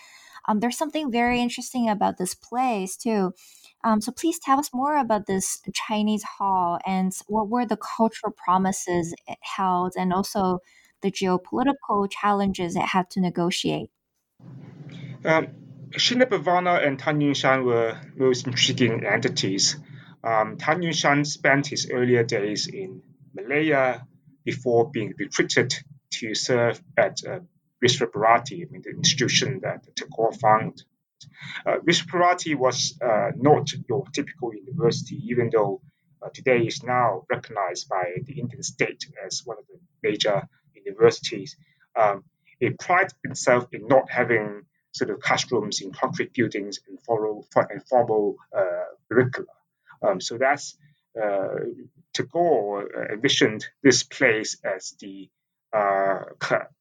Um, there's something very interesting about this place, too. Um, so please tell us more about this Chinese hall and what were the cultural promises it held and also the geopolitical challenges it had to negotiate. Um, Cina Bhavana and Tan Yunshan were most intriguing entities. Um, Tan Yunshan spent his earlier days in Malaya before being recruited to serve at uh, Visva-Bharati, I mean, the institution that Tagore founded. Uh, Visva-Bharati was uh, not your typical university, even though uh, today is now recognized by the Indian state as one of the major universities. Um, it prides itself in not having sort of classrooms in concrete buildings and formal, and formal uh, curricula. Um, so that's uh, Tagore uh, envisioned this place as the uh,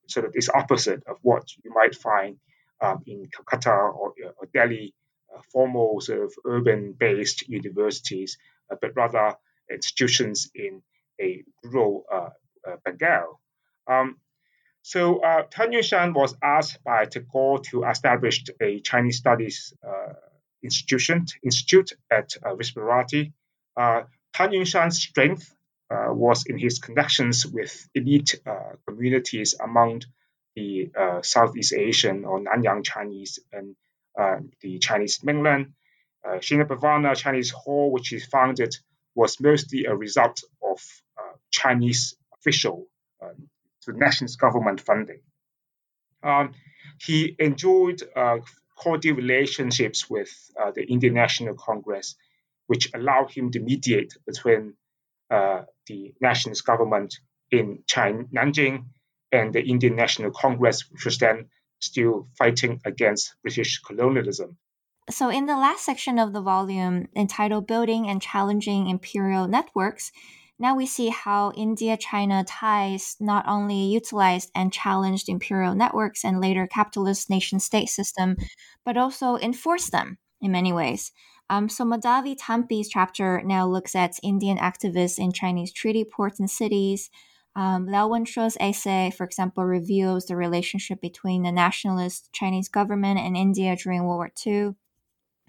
sort of this opposite of what you might find um, in Calcutta or, or Delhi, uh, formal sort of urban-based universities, uh, but rather institutions in a rural uh, Bengal. Um, so uh, Tan Yunshan was asked by Tagore to establish a Chinese studies uh, institution institute at uh, Visva-Bharati. Uh, Tan Yunshan's strength uh, was in his connections with elite uh, communities among the uh, Southeast Asian or Nanyang Chinese and the Chinese mainland. Uh, Cina Chinese Hall, which he founded, was mostly a result of Chinese official um, to nation's government funding. Um, he enjoyed uh, cordial relationships with uh, the Indian National Congress, which allowed him to mediate between uh, the nationalist government in China, Nanjing and the Indian National Congress, which was then still fighting against British colonialism. So, in the last section of the volume entitled Building and Challenging Imperial Networks, now we see how India China ties not only utilized and challenged imperial networks and later capitalist nation state system, but also enforced them in many ways. Um, so Madhavi Thampi's chapter now looks at Indian activists in Chinese treaty ports and cities. Um, Liao Wenshuo's essay, for example, reveals the relationship between the nationalist Chinese government and India during World War II.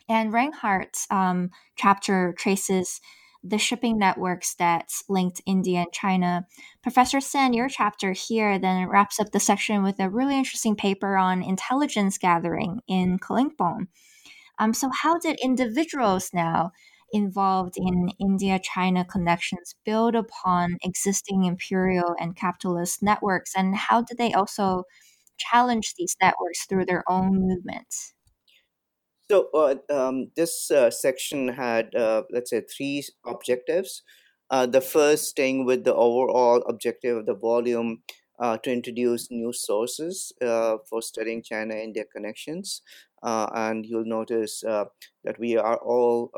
And Reinhardt's um, chapter traces the shipping networks that linked India and China. Professor Sen, your chapter here then wraps up the section with a really interesting paper on intelligence gathering in Kalimpong. Um, so, how did individuals now involved in India China connections build upon existing imperial and capitalist networks, and how did they also challenge these networks through their own movements? So uh, um, this uh, section had, uh, let's say, three objectives. Uh, the first, staying with the overall objective of the volume, uh, to introduce new sources uh, for studying China and their connections. and you'll notice that we are all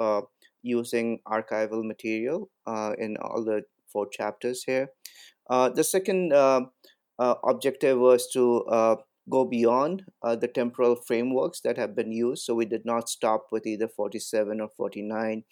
using archival material in all the four chapters here. the second objective was to go beyond uh, the temporal frameworks that have been used. So we did not stop with either 47 or 49.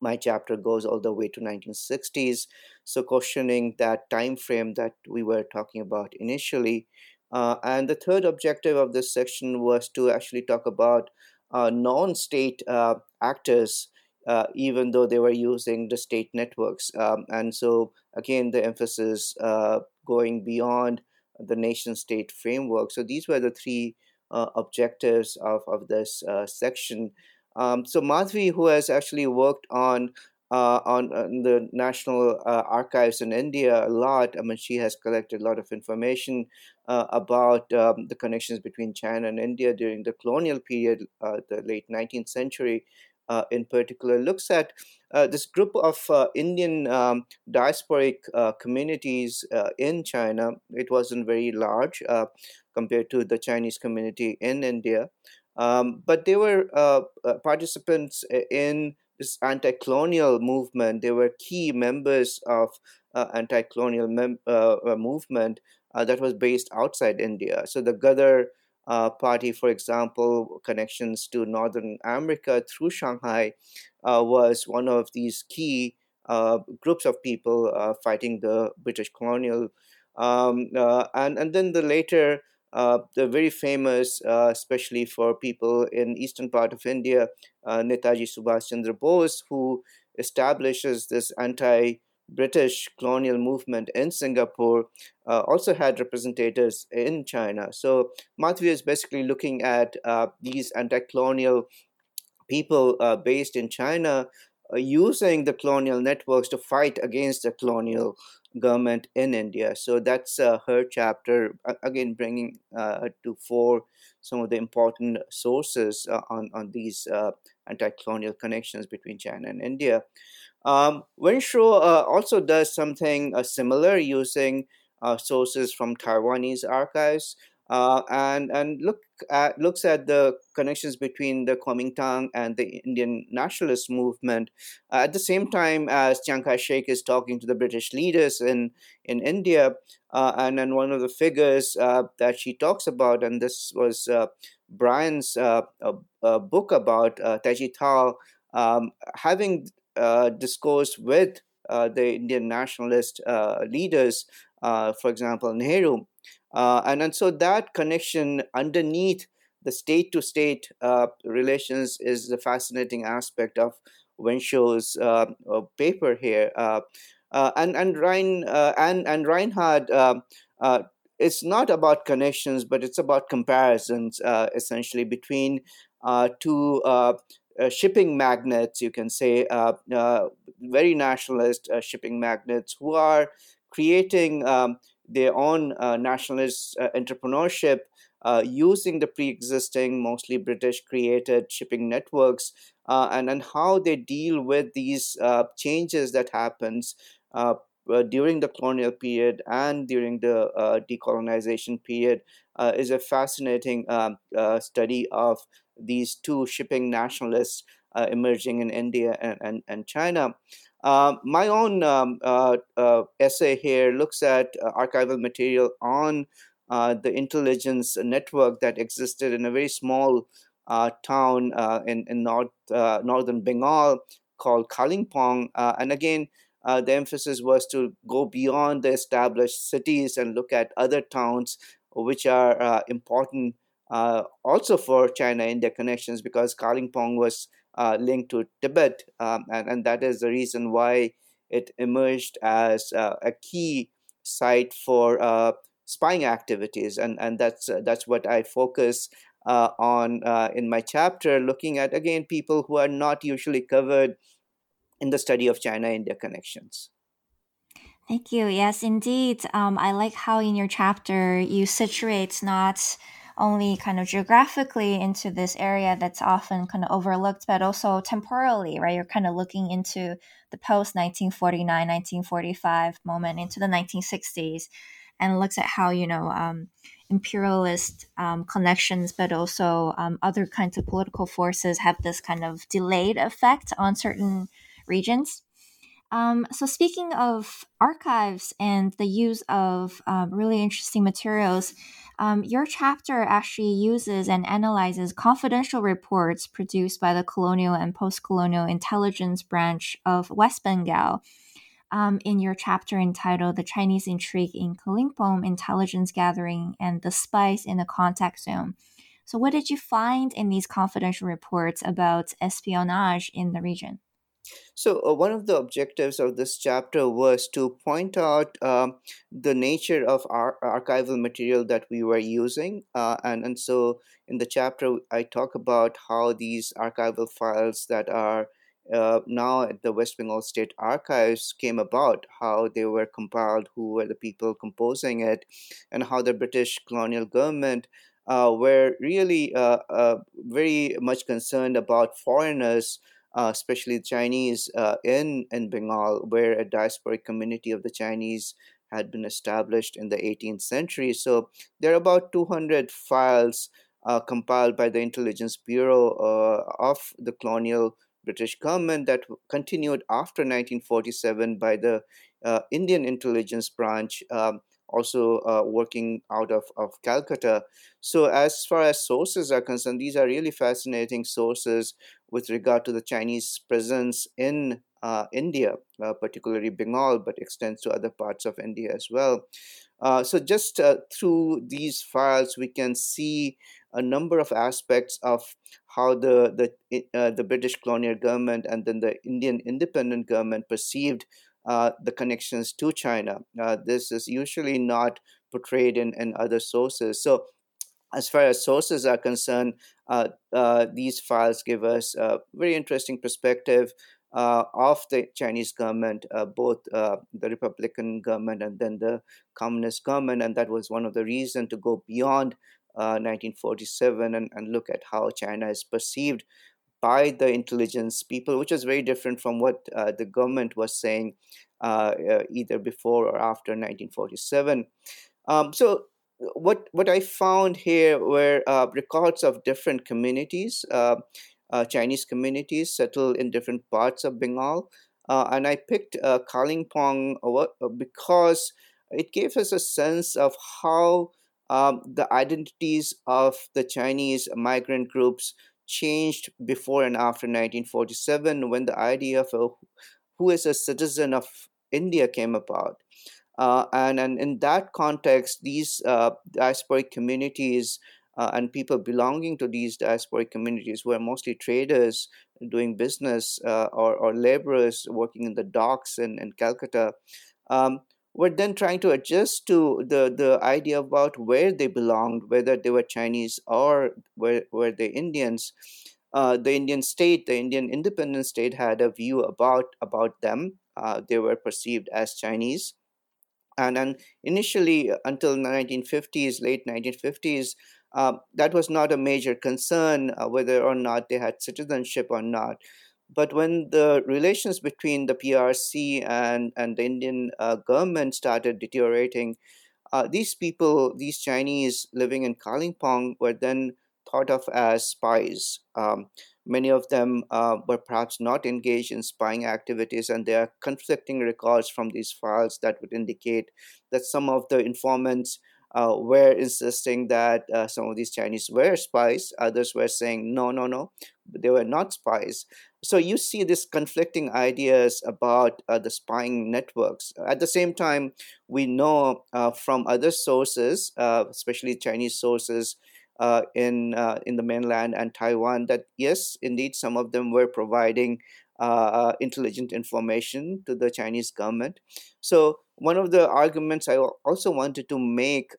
My chapter goes all the way to 1960s. So questioning that time frame that we were talking about initially. Uh, and the third objective of this section was to actually talk about uh, non-state uh, actors uh, even though they were using the state networks. Um, and so, again, the emphasis uh, going beyond the nation state framework. So these were the three uh, objectives of, of this uh, section. Um, so Madhvi, who has actually worked on uh, on, on, the National uh, Archives in India a lot. I mean, she has collected a lot of information uh, about um, the connections between China and India during the colonial period, uh, the late 19th century uh, in particular looks at uh, this group of uh, Indian um, diasporic uh, communities uh, in China. It wasn't very large uh, compared to the Chinese community in India, um, but they were participants in this anti-colonial movement. They were key members of anti-colonial mem- movement that was based outside India. So the Gadar uh, party, for example, connections to Northern America through Shanghai, uh, was one of these key uh, groups of people uh, fighting the British colonial. Um, uh, and, and then the later, uh, the very famous, especially for people in eastern part of India, Netaji Subhash Chandra Bose, who establishes this anti British colonial movement in Singapore uh, also had representatives in China. So Madhvi is basically looking at uh, these anti-colonial people uh, based in China uh, using the colonial networks to fight against the colonial government in India. So that's uh, her chapter, again bringing uh, to fore some of the important sources on, on these anti-colonial connections between China and India. Um, Wenshuo uh, also does something uh, similar using uh, sources from Taiwanese archives uh, and and look at looks at the connections between the Kuomintang and the Indian nationalist movement uh, at the same time as Chiang Kai-shek is talking to the British leaders in in India uh, and then one of the figures that she talks about and this was Brian's book about uh, Thao um, having uh, discourse with uh, the Indian nationalist uh, leaders, for example, Nehru. And, and so that connection underneath the state to state relations is the fascinating aspect of Wenshuo's paper here. and and Ryan and and Reinhardt it's not about connections, but it's about comparisons, uh, essentially between uh, two uh, uh, shipping magnates, you can say, uh, uh, very nationalist shipping magnates who are creating um, their own nationalist entrepreneurship uh, using the pre-existing, mostly British-created shipping networks, uh, and and how they deal with these uh, changes that happens uh, uh, during the colonial period and during the uh, decolonization period is a fascinating um, study of these two shipping nationalists emerging in India and, and, and China. Uh, my own um, uh, uh, essay here looks at archival material on the intelligence network that existed in a very small town in, in north, northern Bengal called Kalimpong. and again, uh, the emphasis was to go beyond the established cities and look at other towns which are uh, important uh, also for China India connections because Kalimpong was uh, linked to Tibet, um, and, and that is the reason why it emerged as uh, a key site for uh, spying activities, and and that's uh, that's what I focus uh, on uh, in my chapter, looking at again people who are not usually covered in the study of China-India connections. Thank you. Yes, indeed. Um, I like how in your chapter you situate not only kind of geographically into this area that's often kind of overlooked, but also temporally, right? You're kind of looking into the post 1949, 1945 moment into the 1960s and looks at how, you know, um, imperialist um, connections, but also um, other kinds of political forces have this kind of delayed effect on certain regions. Um, so, speaking of archives and the use of um, really interesting materials, um, your chapter actually uses and analyzes confidential reports produced by the colonial and post colonial intelligence branch of West Bengal. Um, in your chapter entitled The Chinese Intrigue in Kalimpong Intelligence Gathering and the Spies in the Contact Zone. So, what did you find in these confidential reports about espionage in the region? So, uh, one of the objectives of this chapter was to point out um, the nature of our archival material that we were using. Uh, and, and so, in the chapter, I talk about how these archival files that are uh, now at the West Bengal State Archives came about, how they were compiled, who were the people composing it, and how the British colonial government uh, were really uh, uh, very much concerned about foreigners uh, especially Chinese uh, in in Bengal, where a diasporic community of the Chinese had been established in the 18th century. So there are about 200 files uh, compiled by the Intelligence Bureau uh, of the colonial British government that continued after 1947 by the uh, Indian intelligence branch. Um, also uh, working out of, of Calcutta. So, as far as sources are concerned, these are really fascinating sources with regard to the Chinese presence in uh, India, uh, particularly Bengal, but extends to other parts of India as well. Uh, so, just uh, through these files, we can see a number of aspects of how the the uh, the British colonial government and then the Indian independent government perceived the connections to China. Uh, this is usually not portrayed in, in other sources. So, as far as sources are concerned, uh, uh these files give us a very interesting perspective uh, of the Chinese government, both the Republican government and then the Communist government. And that was one of the reasons to go beyond 1947 and, and look at how China is perceived by the intelligence people, which was very different from what uh, the government was saying uh, uh, either before or after 1947. Um, so what what I found here were uh, records of different communities, uh, uh, Chinese communities settled in different parts of Bengal, and I picked uh, Kalimpong because it gave us a sense of how um, the identities of the Chinese migrant groups changed before and after 1947 when the idea of a, who is a citizen of India came about. Uh, and, and in that context, these uh, diasporic communities uh, and people belonging to these diasporic communities who are mostly traders doing business uh, or, or laborers working in the docks in, in Calcutta um, were then trying to adjust to the, the idea about where they belonged, whether they were Chinese or were, were they Indians. Uh, the Indian state, the Indian independent state, had a view about about them. Uh, they were perceived as Chinese, and and initially until 1950s, late 1950s, uh, that was not a major concern uh, whether or not they had citizenship or not. But when the relations between the PRC and, and the Indian uh, government started deteriorating, uh, these people, these Chinese living in Kalimpong, were then thought of as spies. Um, many of them uh, were perhaps not engaged in spying activities, and there are conflicting records from these files that would indicate that some of the informants uh, were insisting that uh, some of these Chinese were spies. Others were saying, no, no, no, they were not spies. So you see these conflicting ideas about uh, the spying networks. At the same time, we know uh, from other sources, uh, especially Chinese sources, uh, in uh, in the mainland and Taiwan that yes, indeed, some of them were providing uh, intelligent information to the Chinese government. So one of the arguments I also wanted to make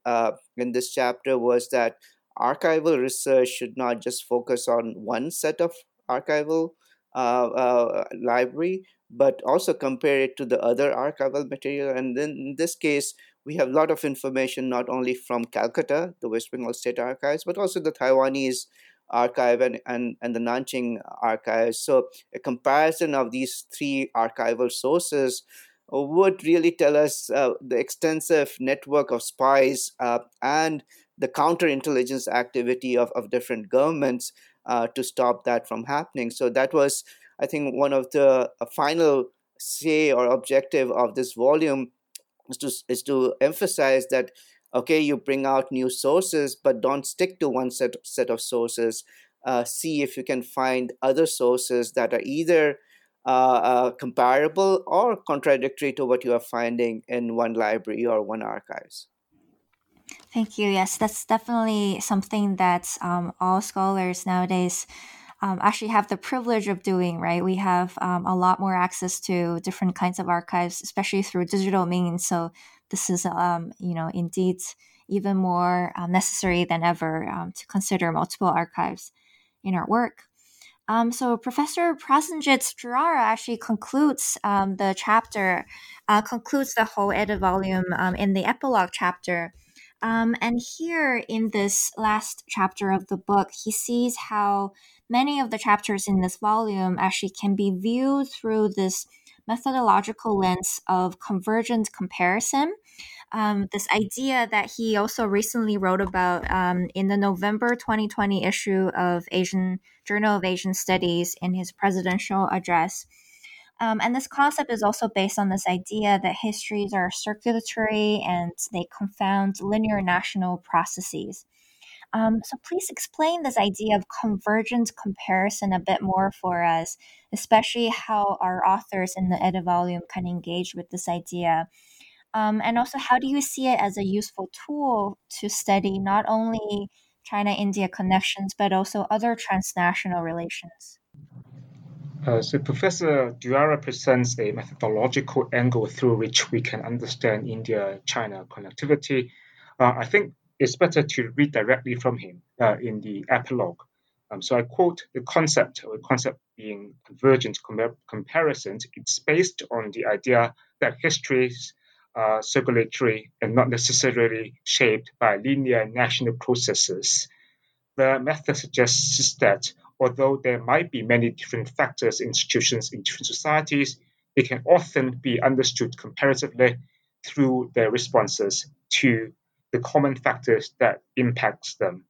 in this chapter was that archival research should not just focus on one set of archival library, but also compare it to the other archival material. And then in this case, we have a lot of information not only from Calcutta, the West Bengal State Archives, but also the Taiwanese archive and, and, and the Nanjing archives. So a comparison of these three archival sources would really tell us uh, the extensive network of spies uh, and the counterintelligence activity of, of different governments uh, to stop that from happening. So that was, I think, one of the uh, final say or objective of this volume is to, is to emphasize that okay you bring out new sources but don't stick to one set, set of sources uh, see if you can find other sources that are either uh, uh, comparable or contradictory to what you are finding in one library or one archives thank you yes that's definitely something that um, all scholars nowadays um, actually have the privilege of doing, right? We have um, a lot more access to different kinds of archives, especially through digital means. So this is, um, you know, indeed even more um, necessary than ever um, to consider multiple archives in our work. Um, so Professor Prasenjit Duara actually concludes um, the chapter, uh, concludes the whole edit volume um, in the epilogue chapter. Um, and here in this last chapter of the book, he sees how many of the chapters in this volume actually can be viewed through this methodological lens of convergent comparison. Um, this idea that he also recently wrote about um, in the November 2020 issue of Asian Journal of Asian Studies in his presidential address. Um, and this concept is also based on this idea that histories are circulatory and they confound linear national processes. Um, so please explain this idea of convergent comparison a bit more for us, especially how our authors in the edit volume can engage with this idea. Um, and also, how do you see it as a useful tool to study not only China India connections, but also other transnational relations? Uh, so Professor Duara presents a methodological angle through which we can understand India-China connectivity. Uh, I think it's better to read directly from him uh, in the epilogue. Um, so I quote the concept, or the concept being convergent com- comparisons. It's based on the idea that histories are circulatory and not necessarily shaped by linear national processes. The method suggests that although there might be many different factors, institutions in different societies, they can often be understood comparatively through their responses to the common factors that impacts them.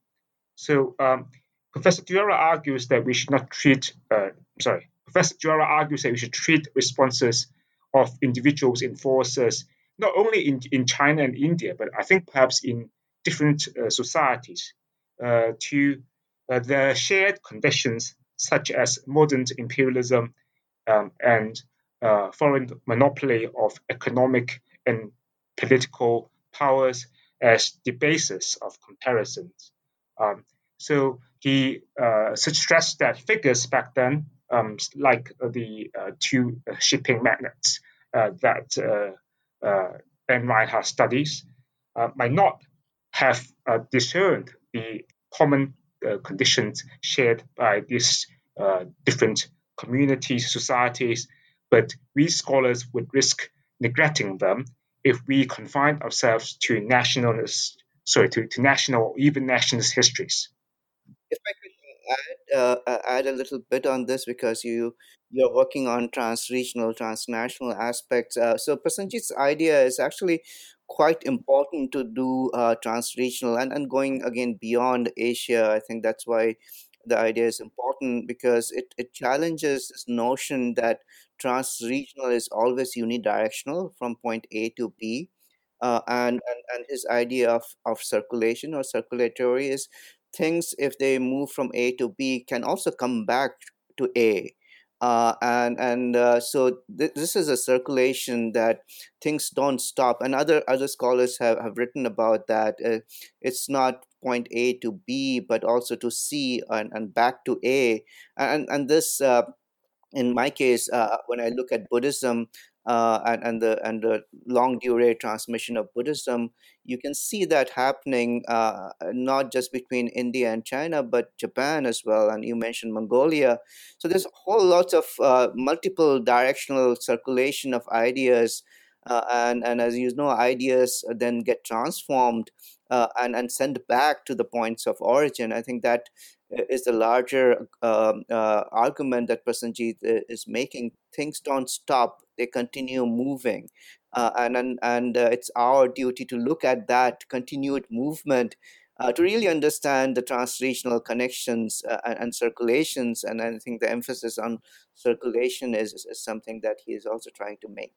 So um, Professor Duara argues that we should not treat, uh, sorry, Professor Duara argues that we should treat responses of individuals in forces not only in, in China and India, but I think perhaps in different uh, societies uh, to the shared conditions such as modern imperialism um, and uh, foreign monopoly of economic and political powers as the basis of comparisons. Um, so he uh, stressed that figures back then, um, like uh, the uh, two uh, shipping magnates uh, that uh, Ben Reinhart studies, might not have discerned the common conditions shared by these different communities, societies, but we scholars would risk neglecting them if we confine ourselves to nationalist sorry, to, to national or even nationalist histories. If I could add, uh, uh, add a little bit on this because you you're working on trans-regional, transnational aspects. Uh, so Prasenjit's idea is actually quite important to do uh, trans-regional and, and going again beyond Asia. I think that's why the idea is important because it, it challenges this notion that trans-regional is always unidirectional from point A to B. Uh, and, and and his idea of, of circulation or circulatory is things if they move from A to B can also come back to A. Uh, and and uh, so th- this is a circulation that things don't stop. And other other scholars have, have written about that. Uh, it's not point A to B, but also to C and, and back to A. And and this, uh, in my case, uh, when I look at Buddhism, uh, and, and the and the longue durée transmission of Buddhism, you can see that happening uh, not just between India and China, but Japan as well. And you mentioned Mongolia, so there's whole lot of uh, multiple directional circulation of ideas, uh, and and as you know, ideas then get transformed uh, and and sent back to the points of origin. I think that is the larger um, uh, argument that Prasenjit is making. Things don't stop they continue moving. Uh, and and, and uh, it's our duty to look at that continued movement uh, to really understand the transregional connections uh, and, and, circulations. And I think the emphasis on circulation is, is something that he is also trying to make.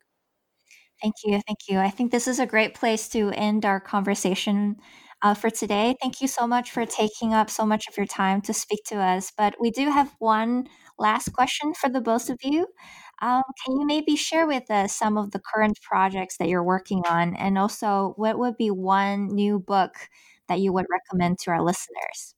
Thank you. Thank you. I think this is a great place to end our conversation uh, for today. Thank you so much for taking up so much of your time to speak to us. But we do have one last question for the both of you. Um, can you maybe share with us some of the current projects that you're working on? And also, what would be one new book that you would recommend to our listeners?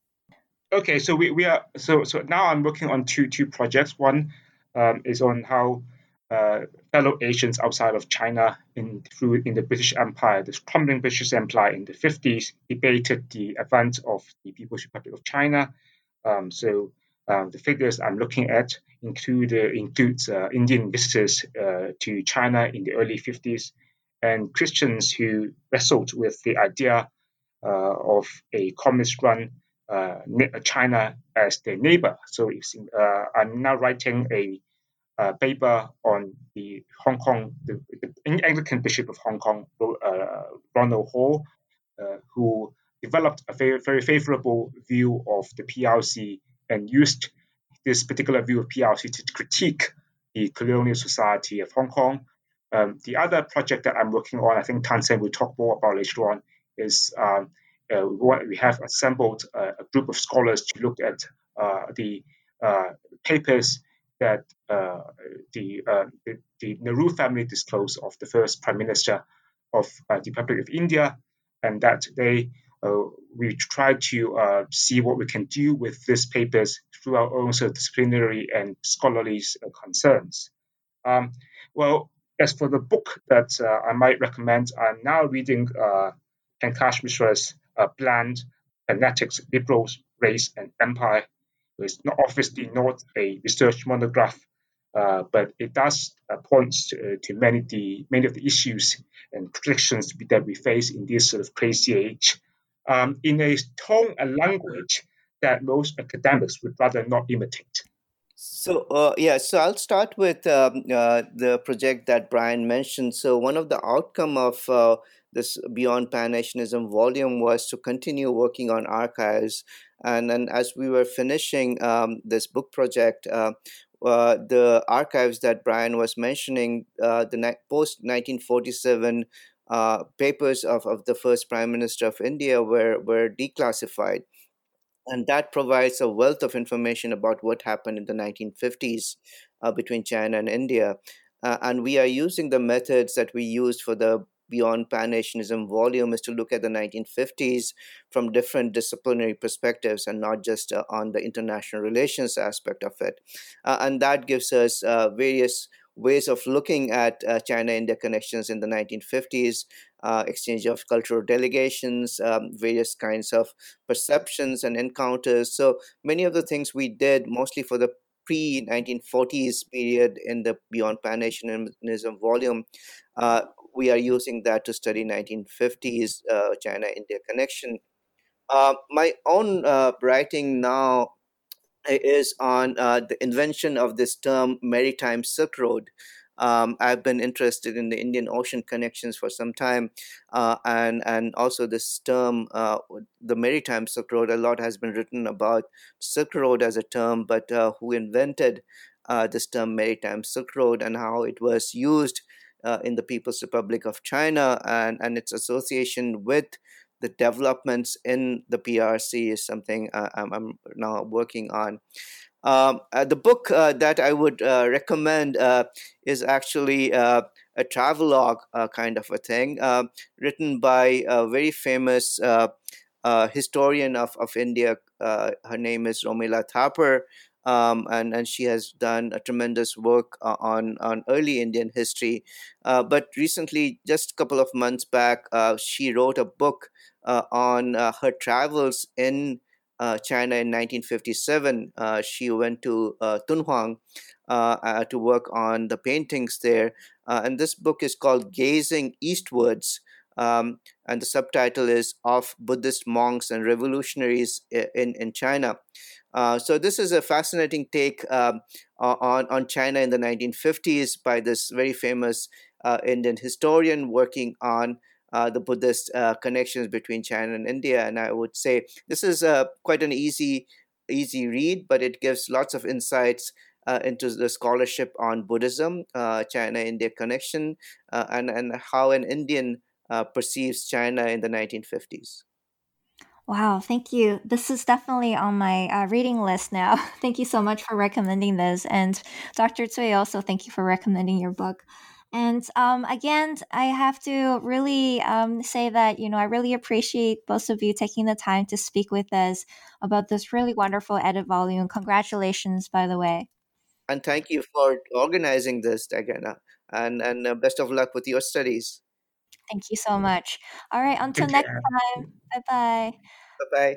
Okay, so we, we are so so now I'm working on two two projects. One um, is on how uh, fellow Asians outside of China in through in the British Empire, this crumbling British Empire in the 50s, debated the advance of the People's Republic of China. Um, so um, the figures I'm looking at include uh, includes uh, Indian visitors uh, to China in the early 50s and Christians who wrestled with the idea uh, of a communist-run uh, China as their neighbor. So uh, I'm now writing a paper on the Hong Kong, the, the, Anglican Bishop of Hong Kong, Ronald Hall, who developed a very, very favorable view of the PRC and used this particular view of PRC to critique the colonial society of Hong Kong. Um, the other project that I'm working on, I think Tansen will talk more about later on, is um, uh, we have assembled a, a, group of scholars to look at uh, the uh, papers that uh, the, uh, the, the Nehru family disclosed of the first prime minister of uh, the Republic of India, and that they we try to uh, see what we can do with these papers through our own sort of disciplinary and scholarly uh, concerns. Um, well, as for the book that I might recommend, I'm now reading uh, Pankaj Mishra's uh, Bland Fanatics, Liberals, Race and Empire. It's not obviously not a research monograph, uh, but it does uh, point to, uh, to, many the many of the issues and predictions that we face in this sort of crazy age um, in a tone and language that most academics would rather not imitate. So uh, yeah, so I'll start with um, uh, the project that Brian mentioned. So one of the outcome of uh, this Beyond Pan-Asianism volume was to continue working on archives, and and as we were finishing um, this book project. Uh, uh, the archives that Brian was mentioning, uh, the post 1947 uh, papers of, of the first prime minister of India were, were declassified. And that provides a wealth of information about what happened in the 1950s uh, between China and India. Uh, and we are using the methods that we used for the Beyond Pan Asianism volume is to look at the 1950s from different disciplinary perspectives and not just uh, on the international relations aspect of it. Uh, and that gives us uh, various ways of looking at uh, China India connections in the 1950s, uh, exchange of cultural delegations, um, various kinds of perceptions and encounters. So many of the things we did mostly for the pre 1940s period in the Beyond Pan Asianism volume uh, we are using that to study 1950s uh, China-India connection. Uh, my own uh, writing now is on uh, the invention of this term maritime Silk Road. Um, I've been interested in the Indian Ocean connections for some time, uh, and and also this term, uh, the maritime Silk Road. A lot has been written about Silk Road as a term, but uh, who invented uh, this term maritime Silk Road and how it was used uh, in the People's Republic of China and and its association with the developments in the PRC is something uh, I'm, I'm, now working on. Um, uh, the book uh, that I would uh, recommend uh, is actually uh, a travelogue kind of a thing, written by a very famous historian of, of India. her name is Romila Thapar. Um, and and she has done a tremendous work uh, on on early Indian history. Uh, but recently, just a couple of months back, uh, she wrote a book on her travels in uh, China in 1957. Uh, she went to uh, Dunhuang to work on the paintings there. and this book is called Gazing Eastwards. Um, and the subtitle is Of Buddhist Monks and Revolutionaries in, in China. Uh, so this is a fascinating take um, on, on China in the 1950s by this very famous uh, Indian historian working on uh, the Buddhist uh, connections between China and India. And I would say this is uh, quite an easy, easy read, but it gives lots of insights into the scholarship on Buddhism, China-India connection, and and how an Indian perceives China in the 1950s. Wow, thank you. This is definitely on my uh, reading list now. thank you so much for recommending this. And Dr. Tsui, also thank you for recommending your book. And um, again, I have to really um, say that, you know, I really appreciate both of you taking the time to speak with us about this really wonderful edit volume. Congratulations, by the way. And thank you for organizing this, Diana. And, and uh, best of luck with your studies. Thank you so much. All right. Until next time. Bye bye. Bye bye.